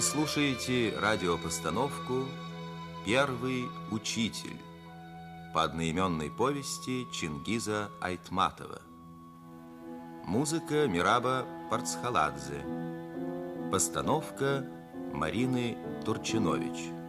Вы слушаете радиопостановку «Первый учитель» по одноименной повести Чингиза Айтматова. Музыка Мираба Парцхаладзе. Постановка Марины Турчинович.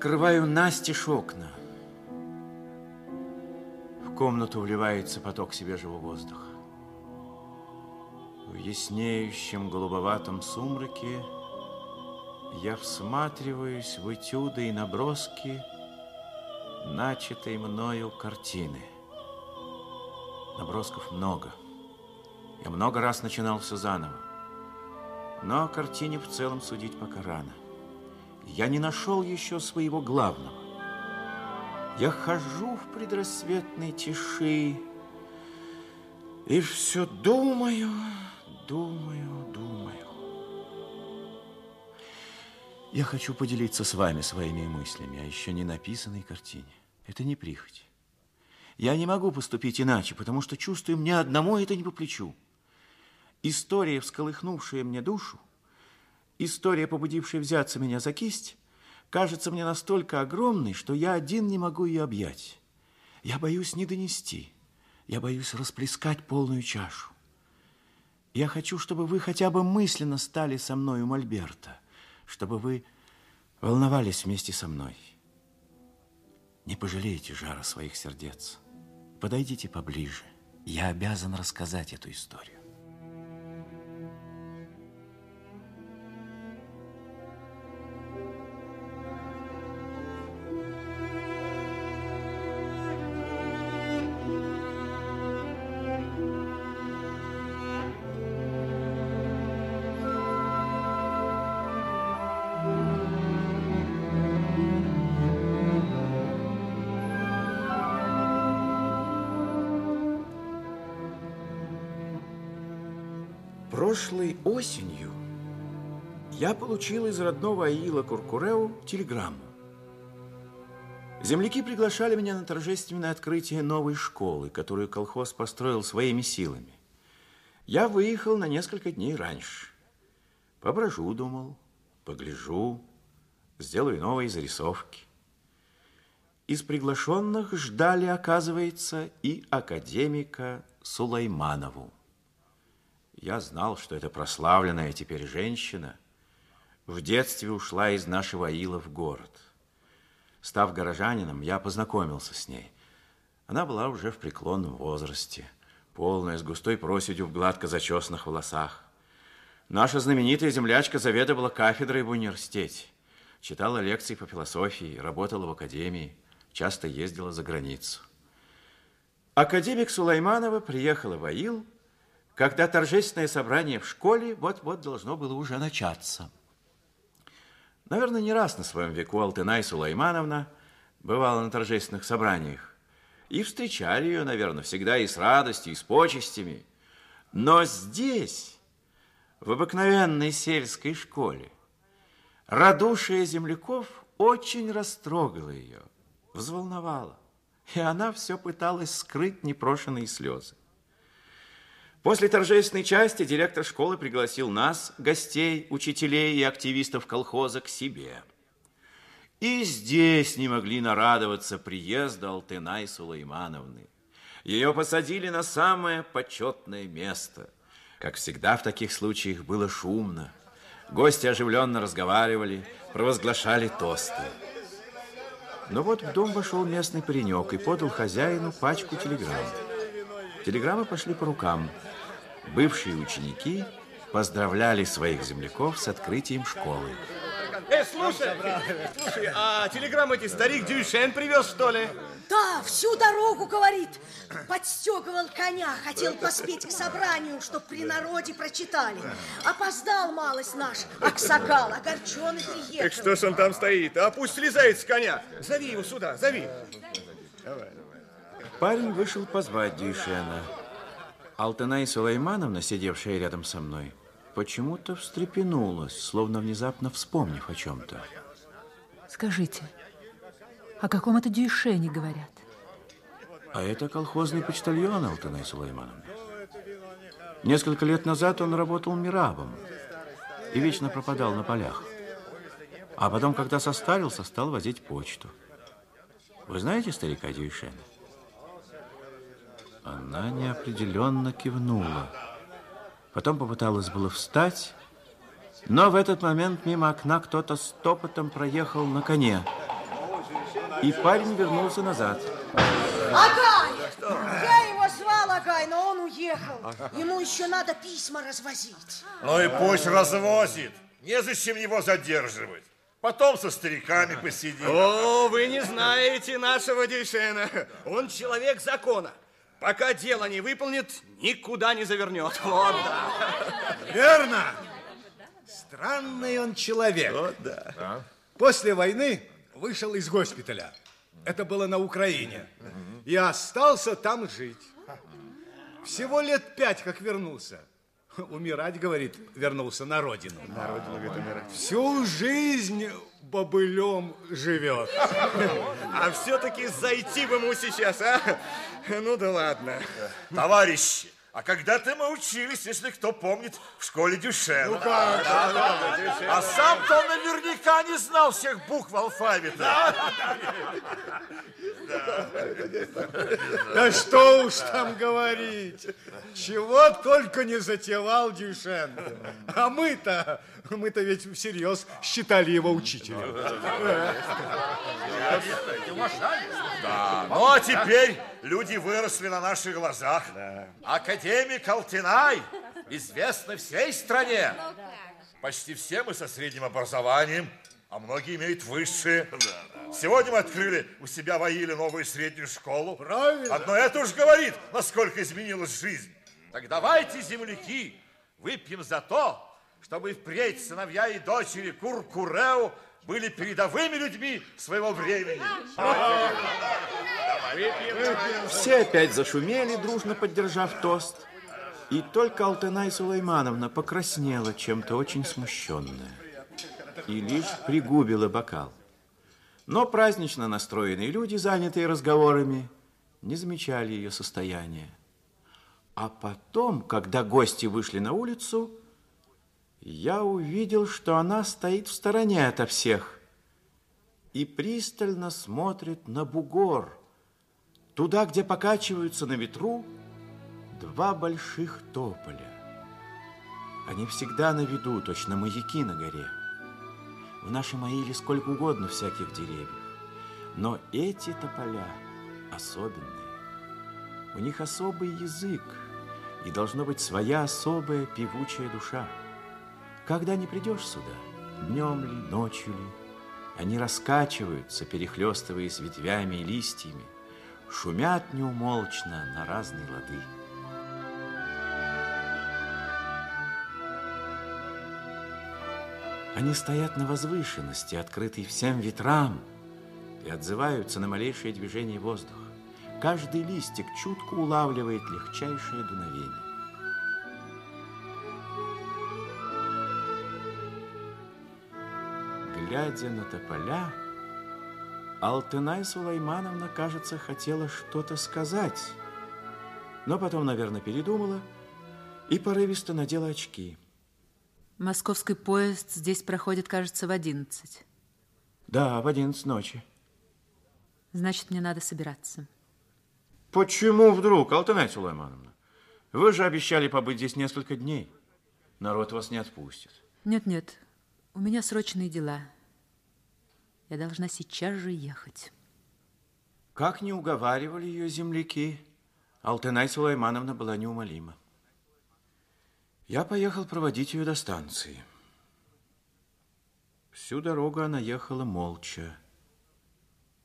Открываю настежь окна. В комнату вливается поток свежего воздуха. В яснеющем голубоватом сумраке я всматриваюсь в этюды и наброски начатой мною картины. Набросков много. Я много раз начинал все заново. Но о картине в целом судить пока рано я не нашел еще своего главного. Я хожу в предрассветной тиши и все думаю, думаю, думаю. Я хочу поделиться с вами своими мыслями о еще не написанной картине. Это не прихоть. Я не могу поступить иначе, потому что чувствую, мне одному это не по плечу. История, всколыхнувшая мне душу, История, побудившая взяться меня за кисть, кажется мне настолько огромной, что я один не могу ее объять. Я боюсь не донести, я боюсь расплескать полную чашу. Я хочу, чтобы вы хотя бы мысленно стали со мной у Мольберта, чтобы вы волновались вместе со мной. Не пожалейте жара своих сердец. Подойдите поближе. Я обязан рассказать эту историю. Получил из родного Аила Куркуреу телеграмму. Земляки приглашали меня на торжественное открытие новой школы, которую колхоз построил своими силами. Я выехал на несколько дней раньше. Поброжу, думал, погляжу, сделаю новые зарисовки. Из приглашенных ждали, оказывается, и академика Сулайманову. Я знал, что эта прославленная теперь женщина в детстве ушла из нашего Аила в город. Став горожанином, я познакомился с ней. Она была уже в преклонном возрасте, полная, с густой проседью в гладко зачесанных волосах. Наша знаменитая землячка заведовала кафедрой в университете, читала лекции по философии, работала в академии, часто ездила за границу. Академик Сулайманова приехала в Аил – когда торжественное собрание в школе вот-вот должно было уже начаться. Наверное, не раз на своем веку Алтынай Сулаймановна бывала на торжественных собраниях. И встречали ее, наверное, всегда и с радостью, и с почестями. Но здесь, в обыкновенной сельской школе, радушие земляков очень растрогало ее, взволновало. И она все пыталась скрыть непрошенные слезы. После торжественной части директор школы пригласил нас, гостей, учителей и активистов колхоза, к себе. И здесь не могли нарадоваться приезду Алтынай Сулеймановны. Ее посадили на самое почетное место. Как всегда в таких случаях было шумно. Гости оживленно разговаривали, провозглашали тосты. Но вот в дом вошел местный паренек и подал хозяину пачку телеграмм. Телеграммы пошли по рукам. Бывшие ученики поздравляли своих земляков с открытием школы. Эй, слушай, слушай, а телеграмму эти старик Дюйшен привез, что ли? Да, всю дорогу, говорит. Подстегивал коня, хотел поспеть к собранию, чтоб при народе прочитали. Опоздал малость наш, Аксакал, огорченный приехал. Так что ж он там стоит? А пусть слезает с коня. Зови его сюда, зови. Парень вышел позвать Дюйшена. Алтынай Сулеймановна, сидевшая рядом со мной, почему-то встрепенулась, словно внезапно вспомнив о чем-то. Скажите, о каком это Дюйшене говорят? А это колхозный почтальон Алтынай Сулеймановна. Несколько лет назад он работал мирабом и вечно пропадал на полях. А потом, когда состарился, стал возить почту. Вы знаете старика Дюйшена? Она неопределенно кивнула. Потом попыталась было встать, но в этот момент мимо окна кто-то с топотом проехал на коне. И парень вернулся назад. Агай! Я его звал Агай, но он уехал. Ему еще надо письма развозить. Ну и пусть развозит. Незачем его задерживать. Потом со стариками посидим. О, вы не знаете нашего Дюйшена. Он человек закона. Пока дело не выполнит, никуда не завернет. Вот, да. Верно. Странный он человек. Вот, да. После войны вышел из госпиталя. Это было на Украине. И остался там жить. Всего лет пять, как вернулся. Умирать, говорит, вернулся на родину. На родину, говорит, умирать. Всю жизнь бобылем живет. А все-таки зайти бы ему сейчас, а? Ну да ладно. Товарищи, а когда-то мы учились, если кто помнит, в школе Дюшена. Ну как? А сам-то он наверняка не знал всех букв алфавита. Да что уж там говорить. Чего только не затевал Дюшен. А мы-то, мы-то ведь всерьез считали его учителем. Да. Ну, а теперь люди выросли на наших глазах. Академик Алтинай известный всей стране. Почти все мы со средним образованием, а многие имеют высшее. Сегодня мы открыли у себя в Аиле новую среднюю школу. Правильно. Одно это уж говорит, насколько изменилась жизнь. Так давайте, земляки, выпьем за то, чтобы впредь сыновья и дочери Куркуреу были передовыми людьми своего времени. Все опять зашумели, дружно поддержав тост. И только Алтынай Сулеймановна покраснела чем-то очень смущенная. И лишь пригубила бокал. Но празднично настроенные люди, занятые разговорами, не замечали ее состояния. А потом, когда гости вышли на улицу, я увидел, что она стоит в стороне ото всех и пристально смотрит на бугор, туда, где покачиваются на ветру два больших тополя. Они всегда на виду, точно маяки на горе. В нашей Маиле сколько угодно всяких деревьев, но эти тополя особенные. У них особый язык, и должно быть своя особая певучая душа. Когда не придешь сюда, днем ли, ночью ли, они раскачиваются, перехлестываясь ветвями и листьями, шумят неумолчно на разные лады. Они стоят на возвышенности, открытой всем ветрам, и отзываются на малейшее движение воздуха. Каждый листик чутко улавливает легчайшее дуновение. Глядя на тополя, Алтынай Сулеймановна, кажется, хотела что-то сказать, но потом, наверное, передумала и порывисто надела очки. Московский поезд здесь проходит, кажется, в одиннадцать. Да, в одиннадцать ночи. Значит, мне надо собираться. Почему вдруг, Алтынай Сулеймановна? Вы же обещали побыть здесь несколько дней. Народ вас не отпустит. Нет-нет, у меня срочные дела. Я должна сейчас же ехать. Как не уговаривали ее земляки, Алтынай Сулеймановна была неумолима. Я поехал проводить ее до станции. Всю дорогу она ехала молча,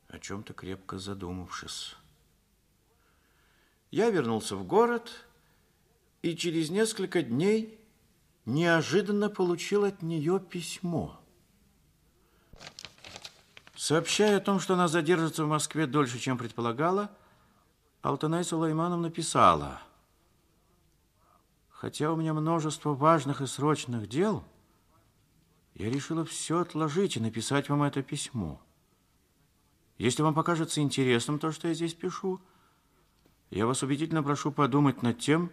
о чем-то крепко задумавшись. Я вернулся в город и через несколько дней неожиданно получил от нее письмо. Сообщая о том, что она задержится в Москве дольше, чем предполагала, Алтанай Сулаймановна написала, «Хотя у меня множество важных и срочных дел, я решила все отложить и написать вам это письмо. Если вам покажется интересным то, что я здесь пишу, я вас убедительно прошу подумать над тем,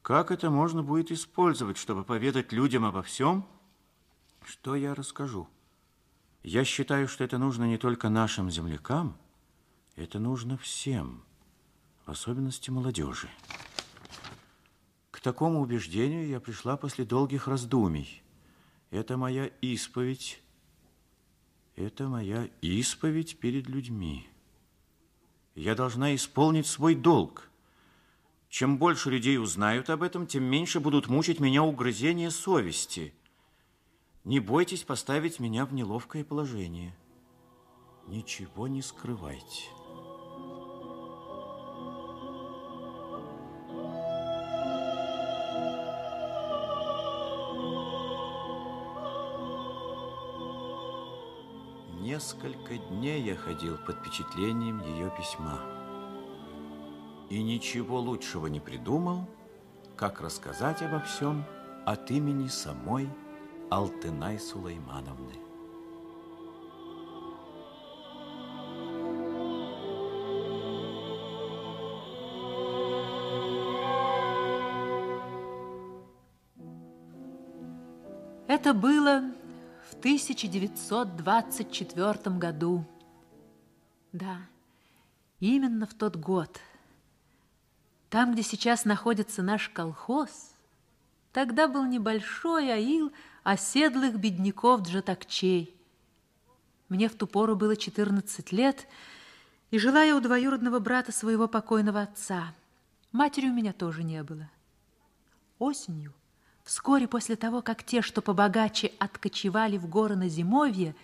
как это можно будет использовать, чтобы поведать людям обо всем, что я расскажу. Я считаю, что это нужно не только нашим землякам, это нужно всем, в особенности молодежи. К такому убеждению я пришла после долгих раздумий. Это моя исповедь, это моя исповедь перед людьми. Я должна исполнить свой долг. Чем больше людей узнают об этом, тем меньше будут мучить меня угрызения совести – не бойтесь поставить меня в неловкое положение. Ничего не скрывайте. Несколько дней я ходил под впечатлением ее письма. И ничего лучшего не придумал, как рассказать обо всем от имени самой Алтынай Сулеймановны. Это было в 1924 году. Да, именно в тот год. Там, где сейчас находится наш колхоз, тогда был небольшой аил – оседлых бедняков джатакчей. Мне в ту пору было 14 лет, и жила я у двоюродного брата своего покойного отца. Матери у меня тоже не было. Осенью, вскоре после того, как те, что побогаче, откочевали в горы на зимовье,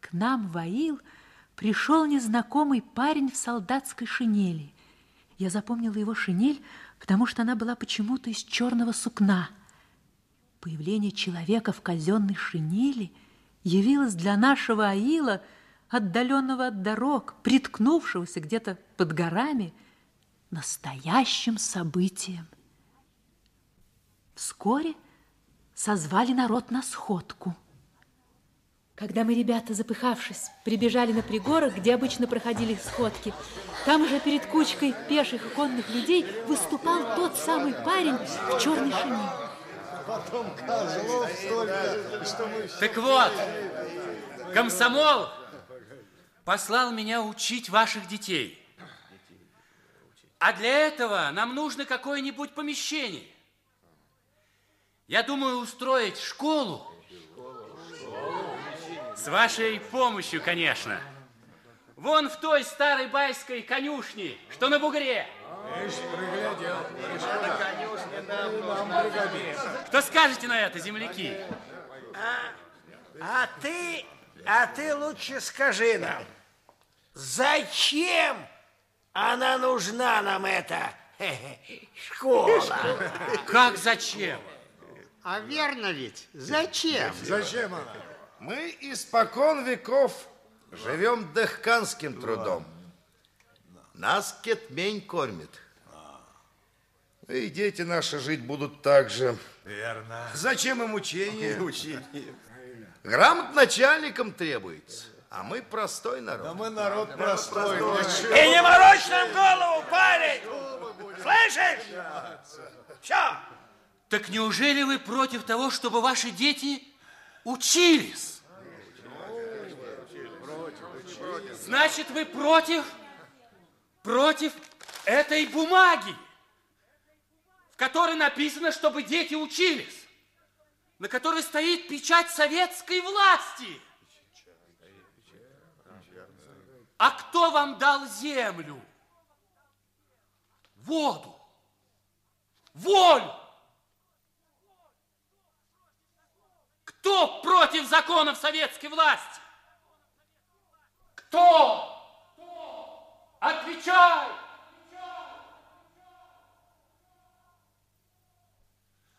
к нам в Аил пришел незнакомый парень в солдатской шинели. Я запомнила его шинель, потому что она была почему-то из черного сукна – Появление человека в казенной шинели явилось для нашего Аила, отдаленного от дорог, приткнувшегося где-то под горами, настоящим событием. Вскоре созвали народ на сходку. Когда мы, ребята, запыхавшись, прибежали на пригорок, где обычно проходили сходки, там уже перед кучкой пеших и конных людей выступал тот самый парень в черной шинели. Потом козлов столько, что мы... Так вот, комсомол послал меня учить ваших детей. А для этого нам нужно какое-нибудь помещение. Я думаю устроить школу. С вашей помощью, конечно. Вон в той старой байской конюшне, что на бугре. Ишь, приглядел. Что скажете на это, земляки? А, а ты, а ты лучше скажи нам, зачем она нужна нам, эта школа? Как зачем? А верно ведь, зачем? Зачем она? Мы испокон веков живем дыхканским трудом. Нас кетмень кормит. И дети наши жить будут так же. Верно. Зачем им учение? Учение. Грамот начальникам требуется. А мы простой народ. Да мы народ простой. И не морочь нам голову, парень! Слышишь? Все. Так неужели вы против того, чтобы ваши дети учились? Значит, вы против, против этой бумаги? которой написано, чтобы дети учились, на которой стоит печать советской власти. А кто вам дал землю, воду, волю? Кто против законов советской власти? Кто? Отвечай!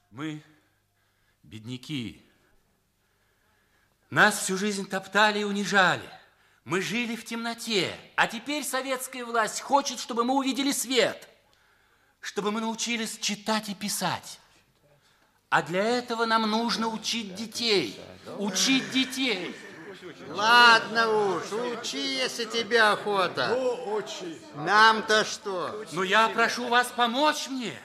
Мы бедняки. Нас всю жизнь топтали и унижали. Мы жили в темноте, а теперь советская власть хочет, чтобы мы увидели свет, чтобы мы научились читать и писать. А для этого нам нужно учить детей, учить детей. Ладно уж, учи, если тебе охота. Ну, учи. Нам-то что? Но я прошу вас помочь мне.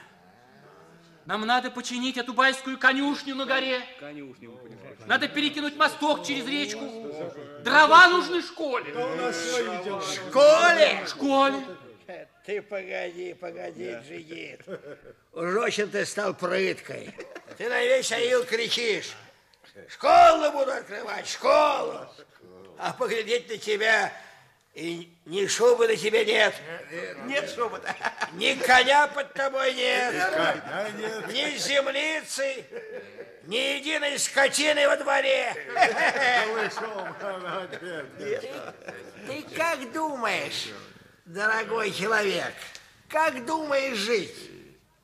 Нам надо починить эту байскую конюшню на горе. Надо перекинуть мосток через речку. Дрова нужны школе. Школе? Школе. Ты погоди, погоди, Джигит. Уж очень ты стал прыткой. Ты на весь аил кричишь. Школу буду открывать, школу. А поглядеть на тебя, и ни шубы на тебе нет. Нет шуба-то. Ни коня под тобой нет. Коня нет. Ни землицы, ни единой скотины во дворе. Ты как думаешь, дорогой человек, как думаешь жить?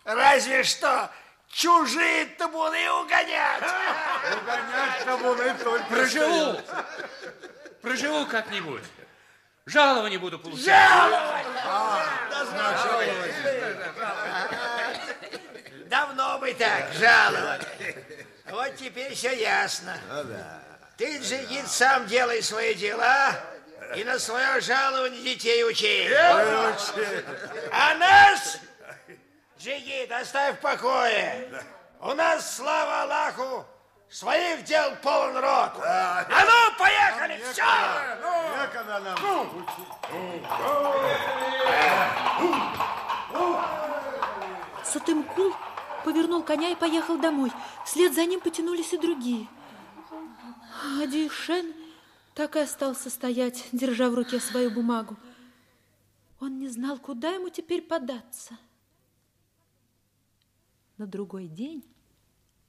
Разве что чужие табуны угонять. Угонять табуны только... Проживу. Проживу как-нибудь. Жалование буду получать. Жаловать! Давно бы так, жаловать. Вот теперь все ясно. Ты, Джигит, сам делай свои дела и на свое жалование детей учи. А нас, Джигит, оставь в покое. У нас, слава Аллаху, своих дел полон рот. А ну, поехали, все! Некогда нам Сатымкул повернул коня и поехал домой. Вслед за ним потянулись и другие. А Дюйшен так и остался стоять, держа в руке свою бумагу. Он не знал, куда ему теперь податься. На другой день,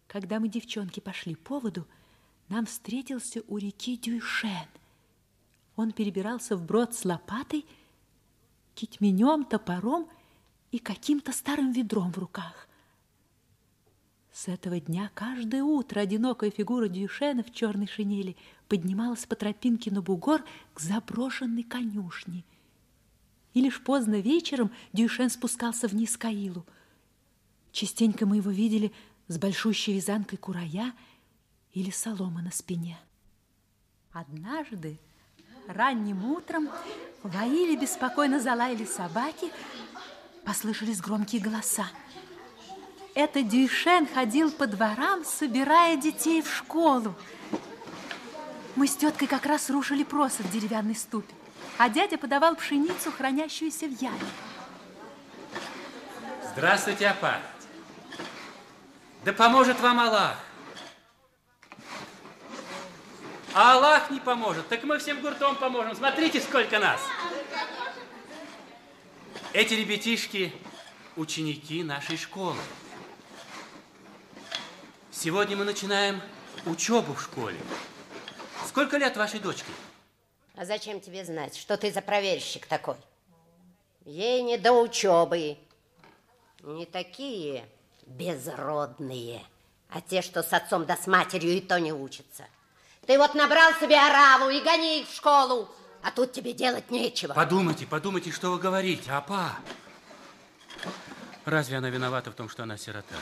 когда мы, девчонки, пошли по воду, нам встретился у реки Дюйшен. Он перебирался вброд с лопатой, китьменем, топором и каким-то старым ведром в руках. С этого дня каждое утро одинокая фигура Дюйшена в черной шинели поднималась по тропинке на бугор к заброшенной конюшне. И лишь поздно вечером Дюйшен спускался вниз к Аилу. Частенько мы его видели с большущей вязанкой курая или солома на спине. Однажды, ранним утром, в Аиле беспокойно залаяли собаки, послышались громкие голоса. Это Дюйшен ходил по дворам, собирая детей в школу. Мы с теткой как раз рушили просов в деревянной ступе, а дядя подавал пшеницу, хранящуюся в яме. Здравствуйте, апа. Да поможет вам Аллах. А Аллах не поможет, так мы всем гуртом поможем. Смотрите, сколько нас. Эти ребятишки – ученики нашей школы. Сегодня мы начинаем учебу в школе. Сколько лет вашей дочке? А зачем тебе знать, что ты за проверщик такой? Ей не до учебы. Не такие безродные, а те, что с отцом да с матерью и то не учатся. Ты вот набрал себе ораву и гони их в школу, а тут тебе делать нечего. Подумайте, подумайте, что вы говорите, апа. Разве она виновата в том, что она сирота?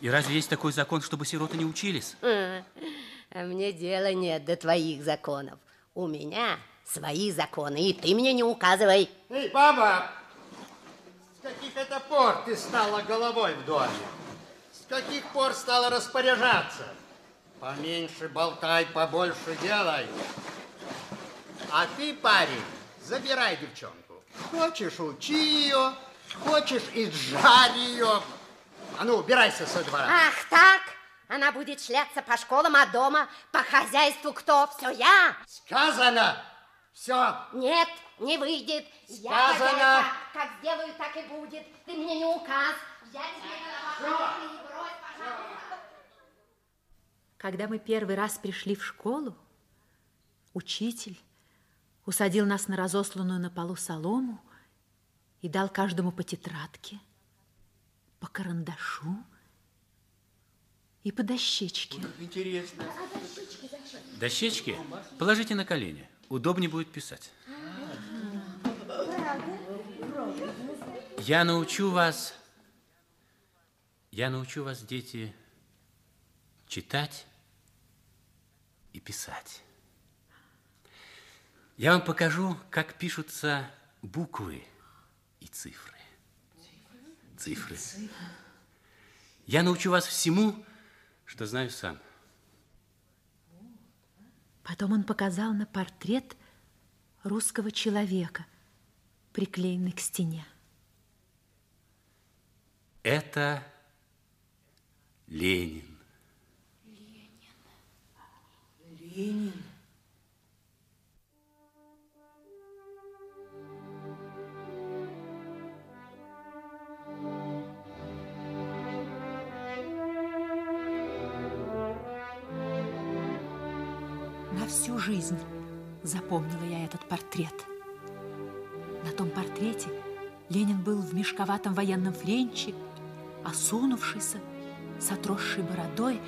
И разве есть такой закон, чтобы сироты не учились? А мне дела нет до твоих законов. У меня свои законы, и ты мне не указывай. Эй, баба, каких это пор ты стала головой в доме? С каких пор стала распоряжаться? Поменьше болтай, побольше делай. А ты, парень, забирай девчонку. Хочешь, учи ее, хочешь, и жарь ее. А ну, убирайся со двора. Ах так? Она будет шляться по школам, а дома по хозяйству кто? Все я? Сказано. Все. Нет, не выйдет. Я Сказано. хозяйка. Как сделаю, так и будет. Ты мне не указ. Я тебе не брось, пожалуйста. Когда мы первый раз пришли в школу, учитель усадил нас на разосланную на полу солому и дал каждому по тетрадке, по карандашу и по дощечке. Интересно. Дощечки положите на колени. Удобнее будет писать. Я научу вас, я научу вас, дети, читать и писать. Я вам покажу, как пишутся буквы и цифры. Цифры. Я научу вас всему, что знаю сам. Потом он показал на портрет русского человека, приклеенный к стене. Это Ленин. Ленин. На всю жизнь запомнила я этот портрет. На том портрете Ленин был в мешковатом военном френче, осунувшийся, с отросшей бородой,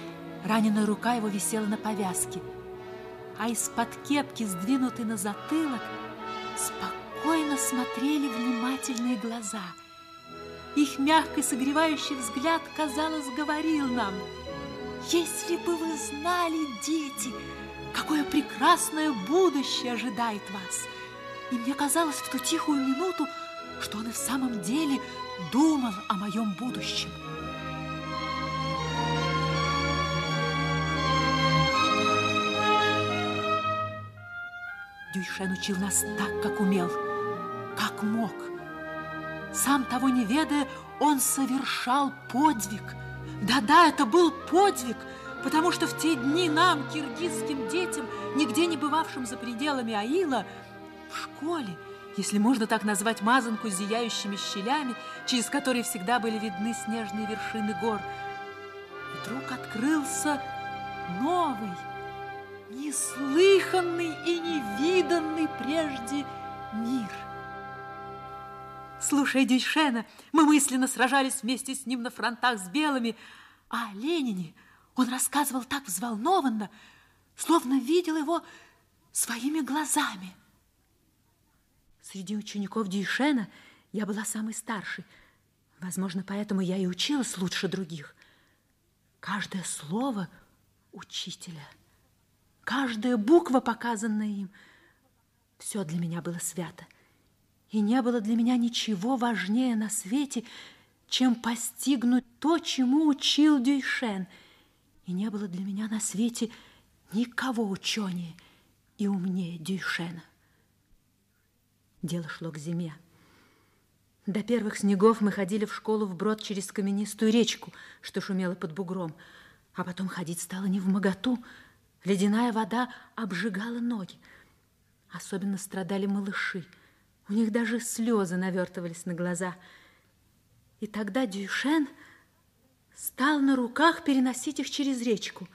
раненая рука его висела на повязке, а из-под кепки, сдвинутой на затылок, спокойно смотрели внимательные глаза. Их мягкий согревающий взгляд, казалось, говорил нам, «Если бы вы знали, дети, какое прекрасное будущее ожидает вас!» И мне казалось в ту тихую минуту, что он и в самом деле думал о моем будущем. Дюйшен учил нас так, как умел, как мог. Сам того не ведая, он совершал подвиг. Да-да, это был подвиг, потому что в те дни нам, киргизским детям, нигде не бывавшим за пределами Аила, в школе, если можно так назвать мазанку с зияющими щелями, через которые всегда были видны снежные вершины гор, вдруг открылся новый, неслыханный и невиданный прежде мир. Слушая Дюйшена, мы мысленно сражались вместе с ним на фронтах с белыми, а о Ленине он рассказывал так взволнованно, словно видел его своими глазами. Среди учеников Дюйшена я была самой старшей. Возможно, поэтому я и училась лучше других. Каждое слово учителя, каждая буква, показанная им, все для меня было свято. И не было для меня ничего важнее на свете, чем постигнуть то, чему учил Дюйшен. И не было для меня на свете никого ученее и умнее Дюйшена. Дело шло к зиме. До первых снегов мы ходили в школу вброд через каменистую речку, что шумела под бугром. А потом ходить стало не в моготу. Ледяная вода обжигала ноги. Особенно страдали малыши. У них даже слезы навертывались на глаза. И тогда Дюйшен стал на руках переносить их через речку.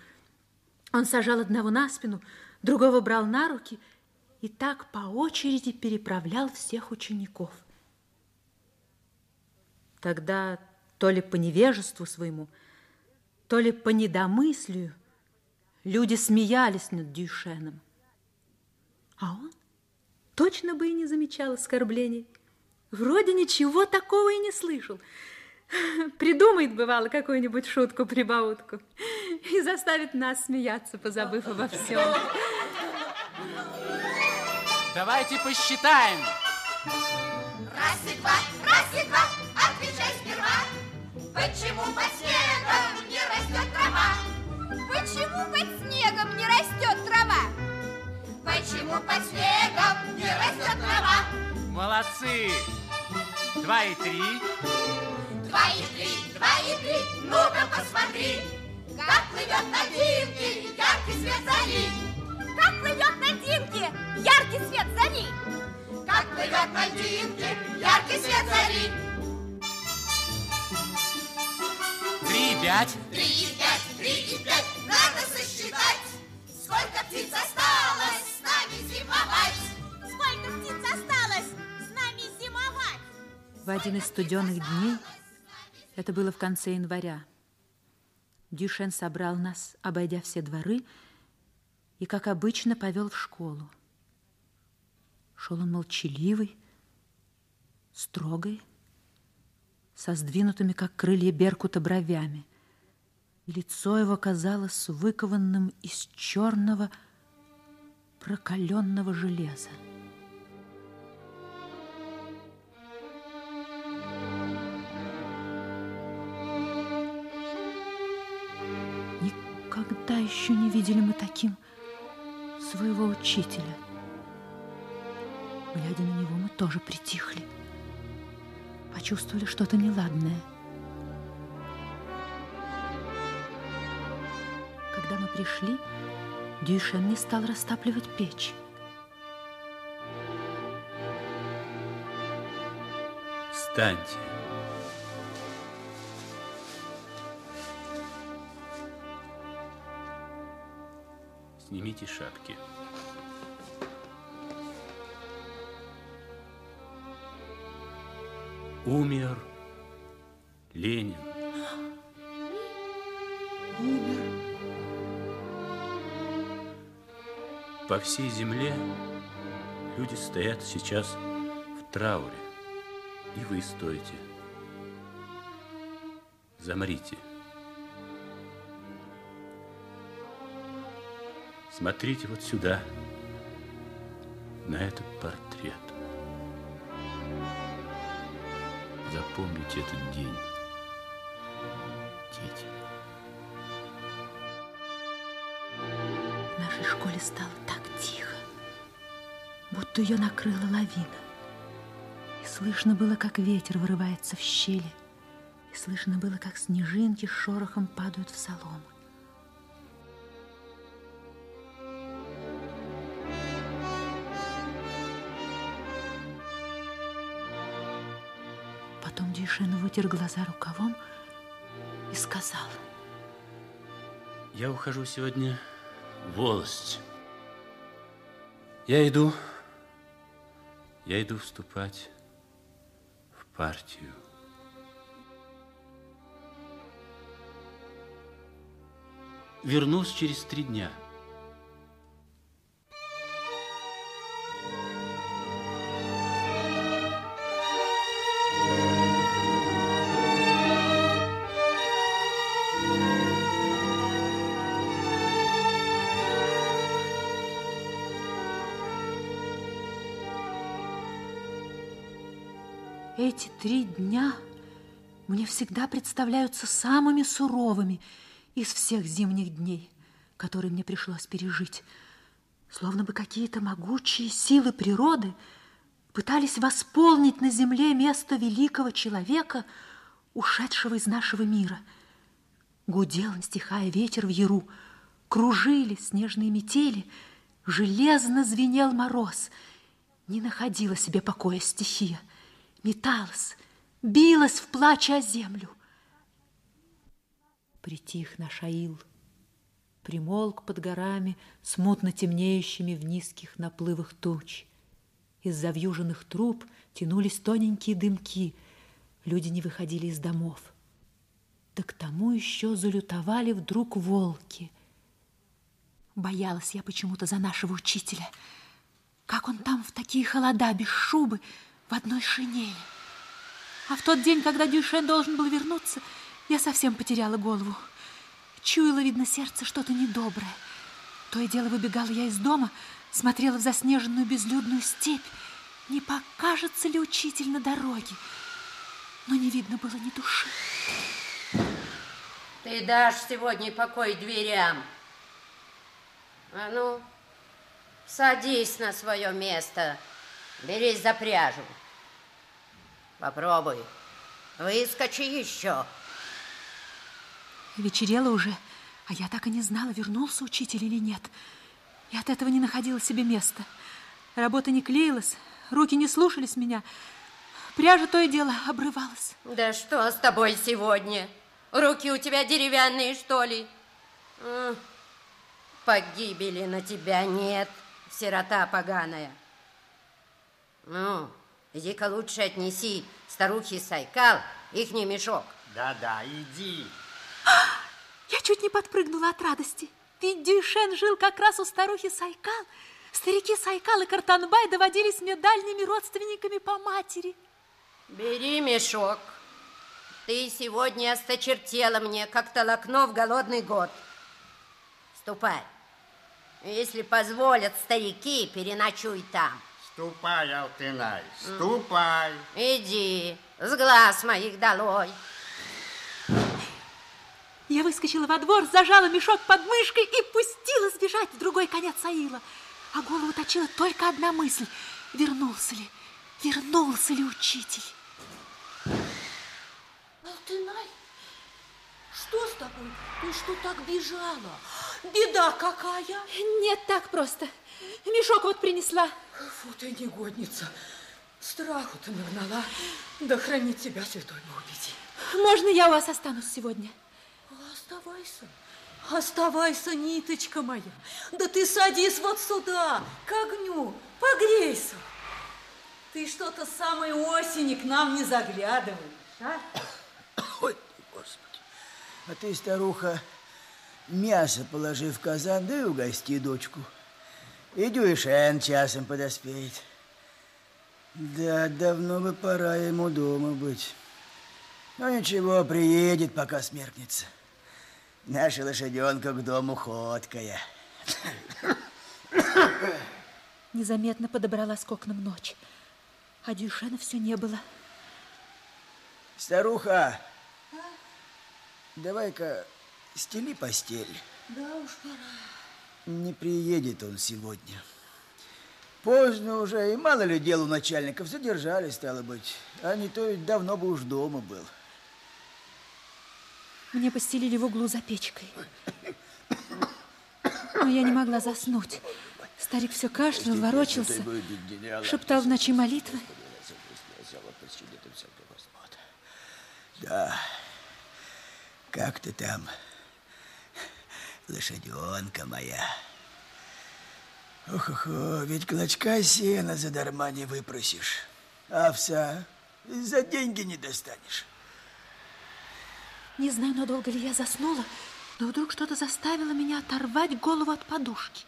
Он сажал одного на спину, другого брал на руки и так по очереди переправлял всех учеников. Тогда то ли по невежеству своему, то ли по недомыслию люди смеялись над Дюйшеном. А он точно бы и не замечал оскорблений. Вроде ничего такого и не слышал. Придумает, бывало, какую-нибудь шутку-прибаутку и заставит нас смеяться, позабыв обо всем. Давайте посчитаем. Раз и два, раз и два, отвечай сперва. Почему под снегом не растет трава? Почему под снегом не растет трава? Почему под снегом не растет трава? Молодцы! Два и три. Два и три, два и три, ну-ка посмотри, Как плывет на димке яркий свет зари. Как плывет на димке яркий свет зари. Как плывет на димке яркий свет зари. Три и пять. Три и пять, три и пять, надо сосчитать. Сколько птиц осталось с нами зимовать? Сколько птиц осталось с нами зимовать? В один из студенных дней это было в конце января, Дюшен собрал нас, обойдя все дворы, и, как обычно, повел в школу. Шел он молчаливый, строгой, со сдвинутыми, как крылья беркута, бровями. Лицо его казалось выкованным из черного прокаленного железа. Никогда еще не видели мы таким своего учителя. Глядя на него, мы тоже притихли. Почувствовали что-то неладное. Когда мы пришли, Дюшен не стал растапливать печь. Встаньте. Снимите шапки. Умер Ленин. Умер. По всей земле люди стоят сейчас в трауре. И вы стоите. Замрите. Смотрите вот сюда, на этот портрет. Запомните этот день, дети. В нашей школе стало так тихо, будто ее накрыла лавина. И слышно было, как ветер вырывается в щели, и слышно было, как снежинки шорохом падают в солому. Дюшен вытер глаза рукавом и сказал, Я ухожу сегодня в волость. Я иду, я иду вступать в партию. Вернусь через три дня. Всегда представляются самыми суровыми из всех зимних дней, которые мне пришлось пережить. Словно бы какие-то могучие силы природы пытались восполнить на земле место великого человека, ушедшего из нашего мира. Гудел, стихая ветер в яру, кружили снежные метели, железно звенел мороз. Не находила себе покоя стихия металась, билась в плаче о землю. Притих наш Аил, примолк под горами, смутно темнеющими в низких наплывах туч. Из завьюженных труб тянулись тоненькие дымки, люди не выходили из домов. Да к тому еще залютовали вдруг волки. Боялась я почему-то за нашего учителя. Как он там в такие холода, без шубы, в одной шинели. А в тот день, когда Дюшен должен был вернуться, я совсем потеряла голову. Чуяло, видно, сердце что-то недоброе. То и дело выбегала я из дома, смотрела в заснеженную безлюдную степь. Не покажется ли учитель на дороге? Но не видно было ни души. Ты дашь сегодня покой дверям. А ну, садись на свое место. Берись за пряжу. Попробуй. Выскочи еще. Вечерело уже, а я так и не знала, вернулся учитель или нет. И от этого не находила себе места. Работа не клеилась, руки не слушались меня. Пряжа то и дело обрывалась. Да что с тобой сегодня? Руки у тебя деревянные, что ли? Погибели на тебя нет, сирота поганая. Ну, Иди-ка лучше отнеси старухе Сайкал ихний мешок. Да-да, иди. Я чуть не подпрыгнула от радости. Ведь Дюшен жил как раз у старухи Сайкал. Старики Сайкал и Картанбай доводились мне дальними родственниками по матери. Бери мешок. Ты сегодня осточертела мне, как толокно в голодный год. Ступай. Если позволят старики, переночуй там. Ступай, Алтынай, ступай. Иди, с глаз моих долой. Я выскочила во двор, зажала мешок под мышкой и пустила сбежать в другой конец Аила. А голову точила только одна мысль. Вернулся ли, вернулся ли учитель? Алтынай, что с тобой? Ты что так бежала? Беда какая? Нет, так просто. Мешок вот принесла. Фу ты, негодница. Страху ты нагнала. Да хранит тебя святой Бог веди. Можно я у вас останусь сегодня? Оставайся. Оставайся, ниточка моя. Да ты садись вот сюда, к огню, погрейся. Ты что-то с самой осени к нам не заглядываешь, а? А ты, старуха, мясо положи в казан, да и угости дочку. И Дюйшен часом подоспеет. Да, давно бы пора ему дома быть. Но ничего, приедет, пока смеркнется. Наша лошаденка к дому ходкая. Незаметно подобралась к окнам ночь, а Дюшена все не было. Старуха, давай-ка стели постель. Да уж пора. Не приедет он сегодня. Поздно уже, и мало ли дел у начальников. Задержали, стало быть. А не то ведь давно бы уж дома был. Мне постелили в углу за печкой. Но я не могла заснуть. Старик все кашлял, ворочался, шептал в ночи молитвы. Да, как ты там, лошаденка моя? Ох, ох, ведь клочка сена задарма не выпросишь. Овса за деньги не достанешь. Не знаю, надолго ли я заснула, но вдруг что-то заставило меня оторвать голову от подушки.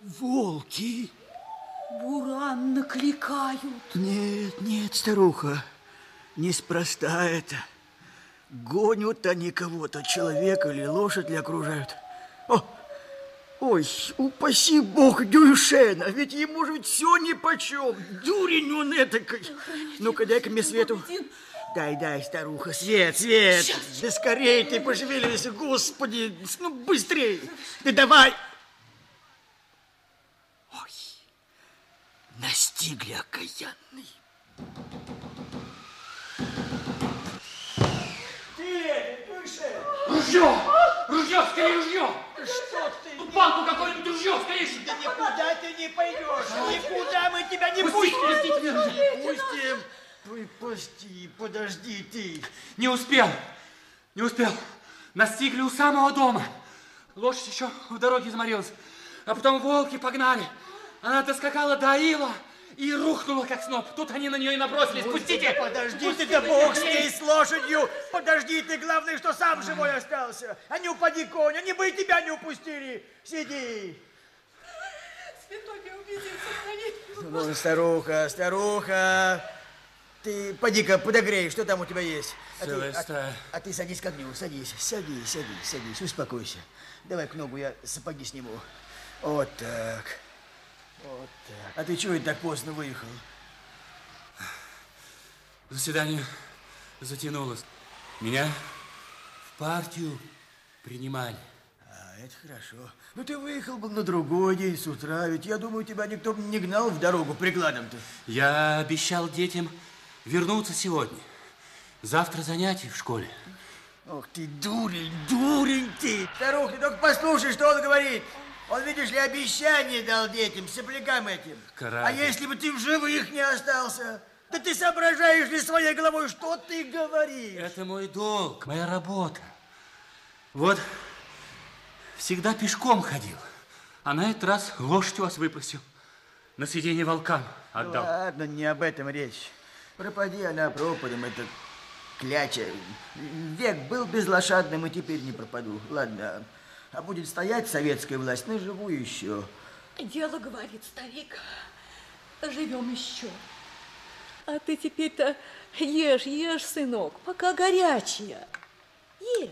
Волки? Буран накликают. Нет, нет, старуха, неспроста это. Гонят они кого-то, человека или лошадь ли окружают. О, ой, упаси бог Дюшена, ведь ему же все нипочем. Дурень он этакой. Ну-ка, дай-ка мне свету. Дай, дай, старуха, свет, свет. Сейчас. Да скорее ты пошевеливайся, господи, ну быстрее. Да давай. Ой, настигли окаянный. Ружье! Ружье, скорее ружье! Что ты? Тут палку какое-нибудь ружье, скорее! Да никуда ты не пойдешь, никуда мы тебя не пустим. пустите меня. Пустим. Пусти, подожди ты. Не успел, не успел. Настигли у самого дома. Лошадь еще в дороге заморилась. А потом волки погнали. Она доскакала до Ила и рухнула, как сноп. Тут они на нее и набросились. Пустите! Подожди Пустите ты, да бог с ней, с лошадью. Подожди ты, главное, что сам живой остался. А не упади, конь, они бы и тебя не упустили. Сиди. Святой меня убедил, сохранит. Ну, старуха, старуха. Ты поди-ка подогрей, что там у тебя есть. А ты, а- а ты садись к огню, садись, садись, садись, садись, успокойся. Давай к ногу я сапоги сниму. Вот так. Вот так. А ты чего это так поздно выехал? Заседание затянулось. Меня в партию принимали. А, это хорошо. Ну, ты выехал бы на другой день с утра, ведь я думаю, тебя никто бы не гнал в дорогу прикладом-то. Я обещал детям вернуться сегодня. Завтра занятия в школе. Ох ты, дурень, дурень ты! Старух, ты только послушай, что он говорит. Он, видишь ли, обещание дал детям, соплякам этим. Каратель. А если бы ты в живых не остался? Да ты соображаешь ли своей головой, что ты говоришь? Это мой долг, моя работа. Вот всегда пешком ходил, А на этот раз лошадь вас выпросил. На съедение волкам отдал. Ладно, не об этом речь. Пропади она пропадом, это кляча. Век был безлошадным, и теперь не пропаду. Ладно, а будет стоять советская власть, наживу еще. Дело, говорит старик, живем еще. А ты теперь-то ешь, ешь, сынок, пока горячая. Ешь.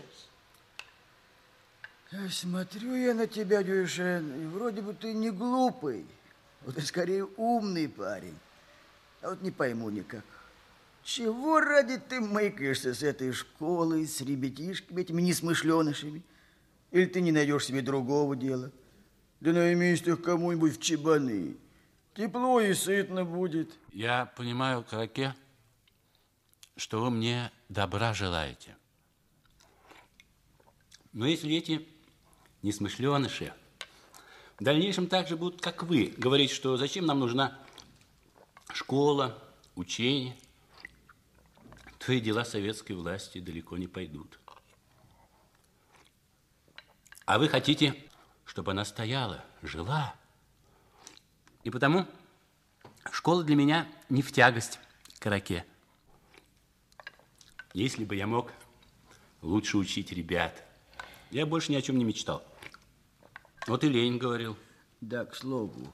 Смотрю я на тебя, Дюшен, и вроде бы ты не глупый. Вот и скорее умный парень. А вот не пойму никак. Чего ради ты мыкаешься с этой школой, с ребятишками, этими несмышленышами? Или ты не найдешь себе другого дела? Да наймись ты кому-нибудь в чебаны. Тепло и сытно будет. Я понимаю, Караке, что вы мне добра желаете. Но если эти несмышленыши в дальнейшем так же будут, как вы, говорить, что зачем нам нужна школа, учение, то и дела советской власти далеко не пойдут. А вы хотите, чтобы она стояла, жила. И потому школа для меня не в тягость караке. Если бы я мог лучше учить ребят, я больше ни о чем не мечтал. Вот и Ленин говорил. Да, к слову,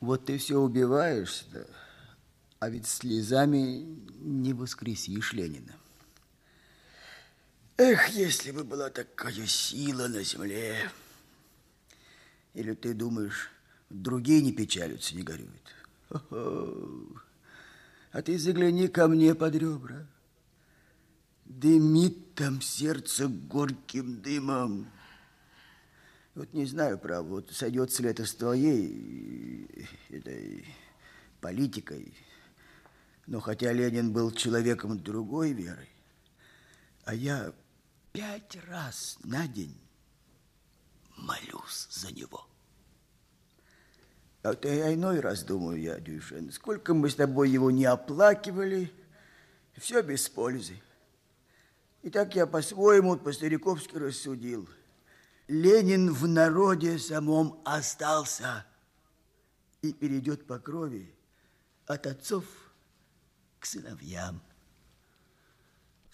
вот ты все убиваешься, а ведь слезами не воскресишь Ленина. Эх, если бы была такая сила на земле. Или ты думаешь, другие не печалятся, не горюют? А ты загляни ко мне под ребра. Дымит там сердце горьким дымом. Вот не знаю, право, вот сойдется ли это с твоей этой политикой. Но хотя Ленин был человеком другой веры, а я пять раз на день молюсь за него. А то я иной раз думаю я, Дюшен, сколько мы с тобой его не оплакивали, все без пользы. И так я по-своему, по-стариковски рассудил. Ленин в народе самом остался и перейдет по крови от отцов к сыновьям.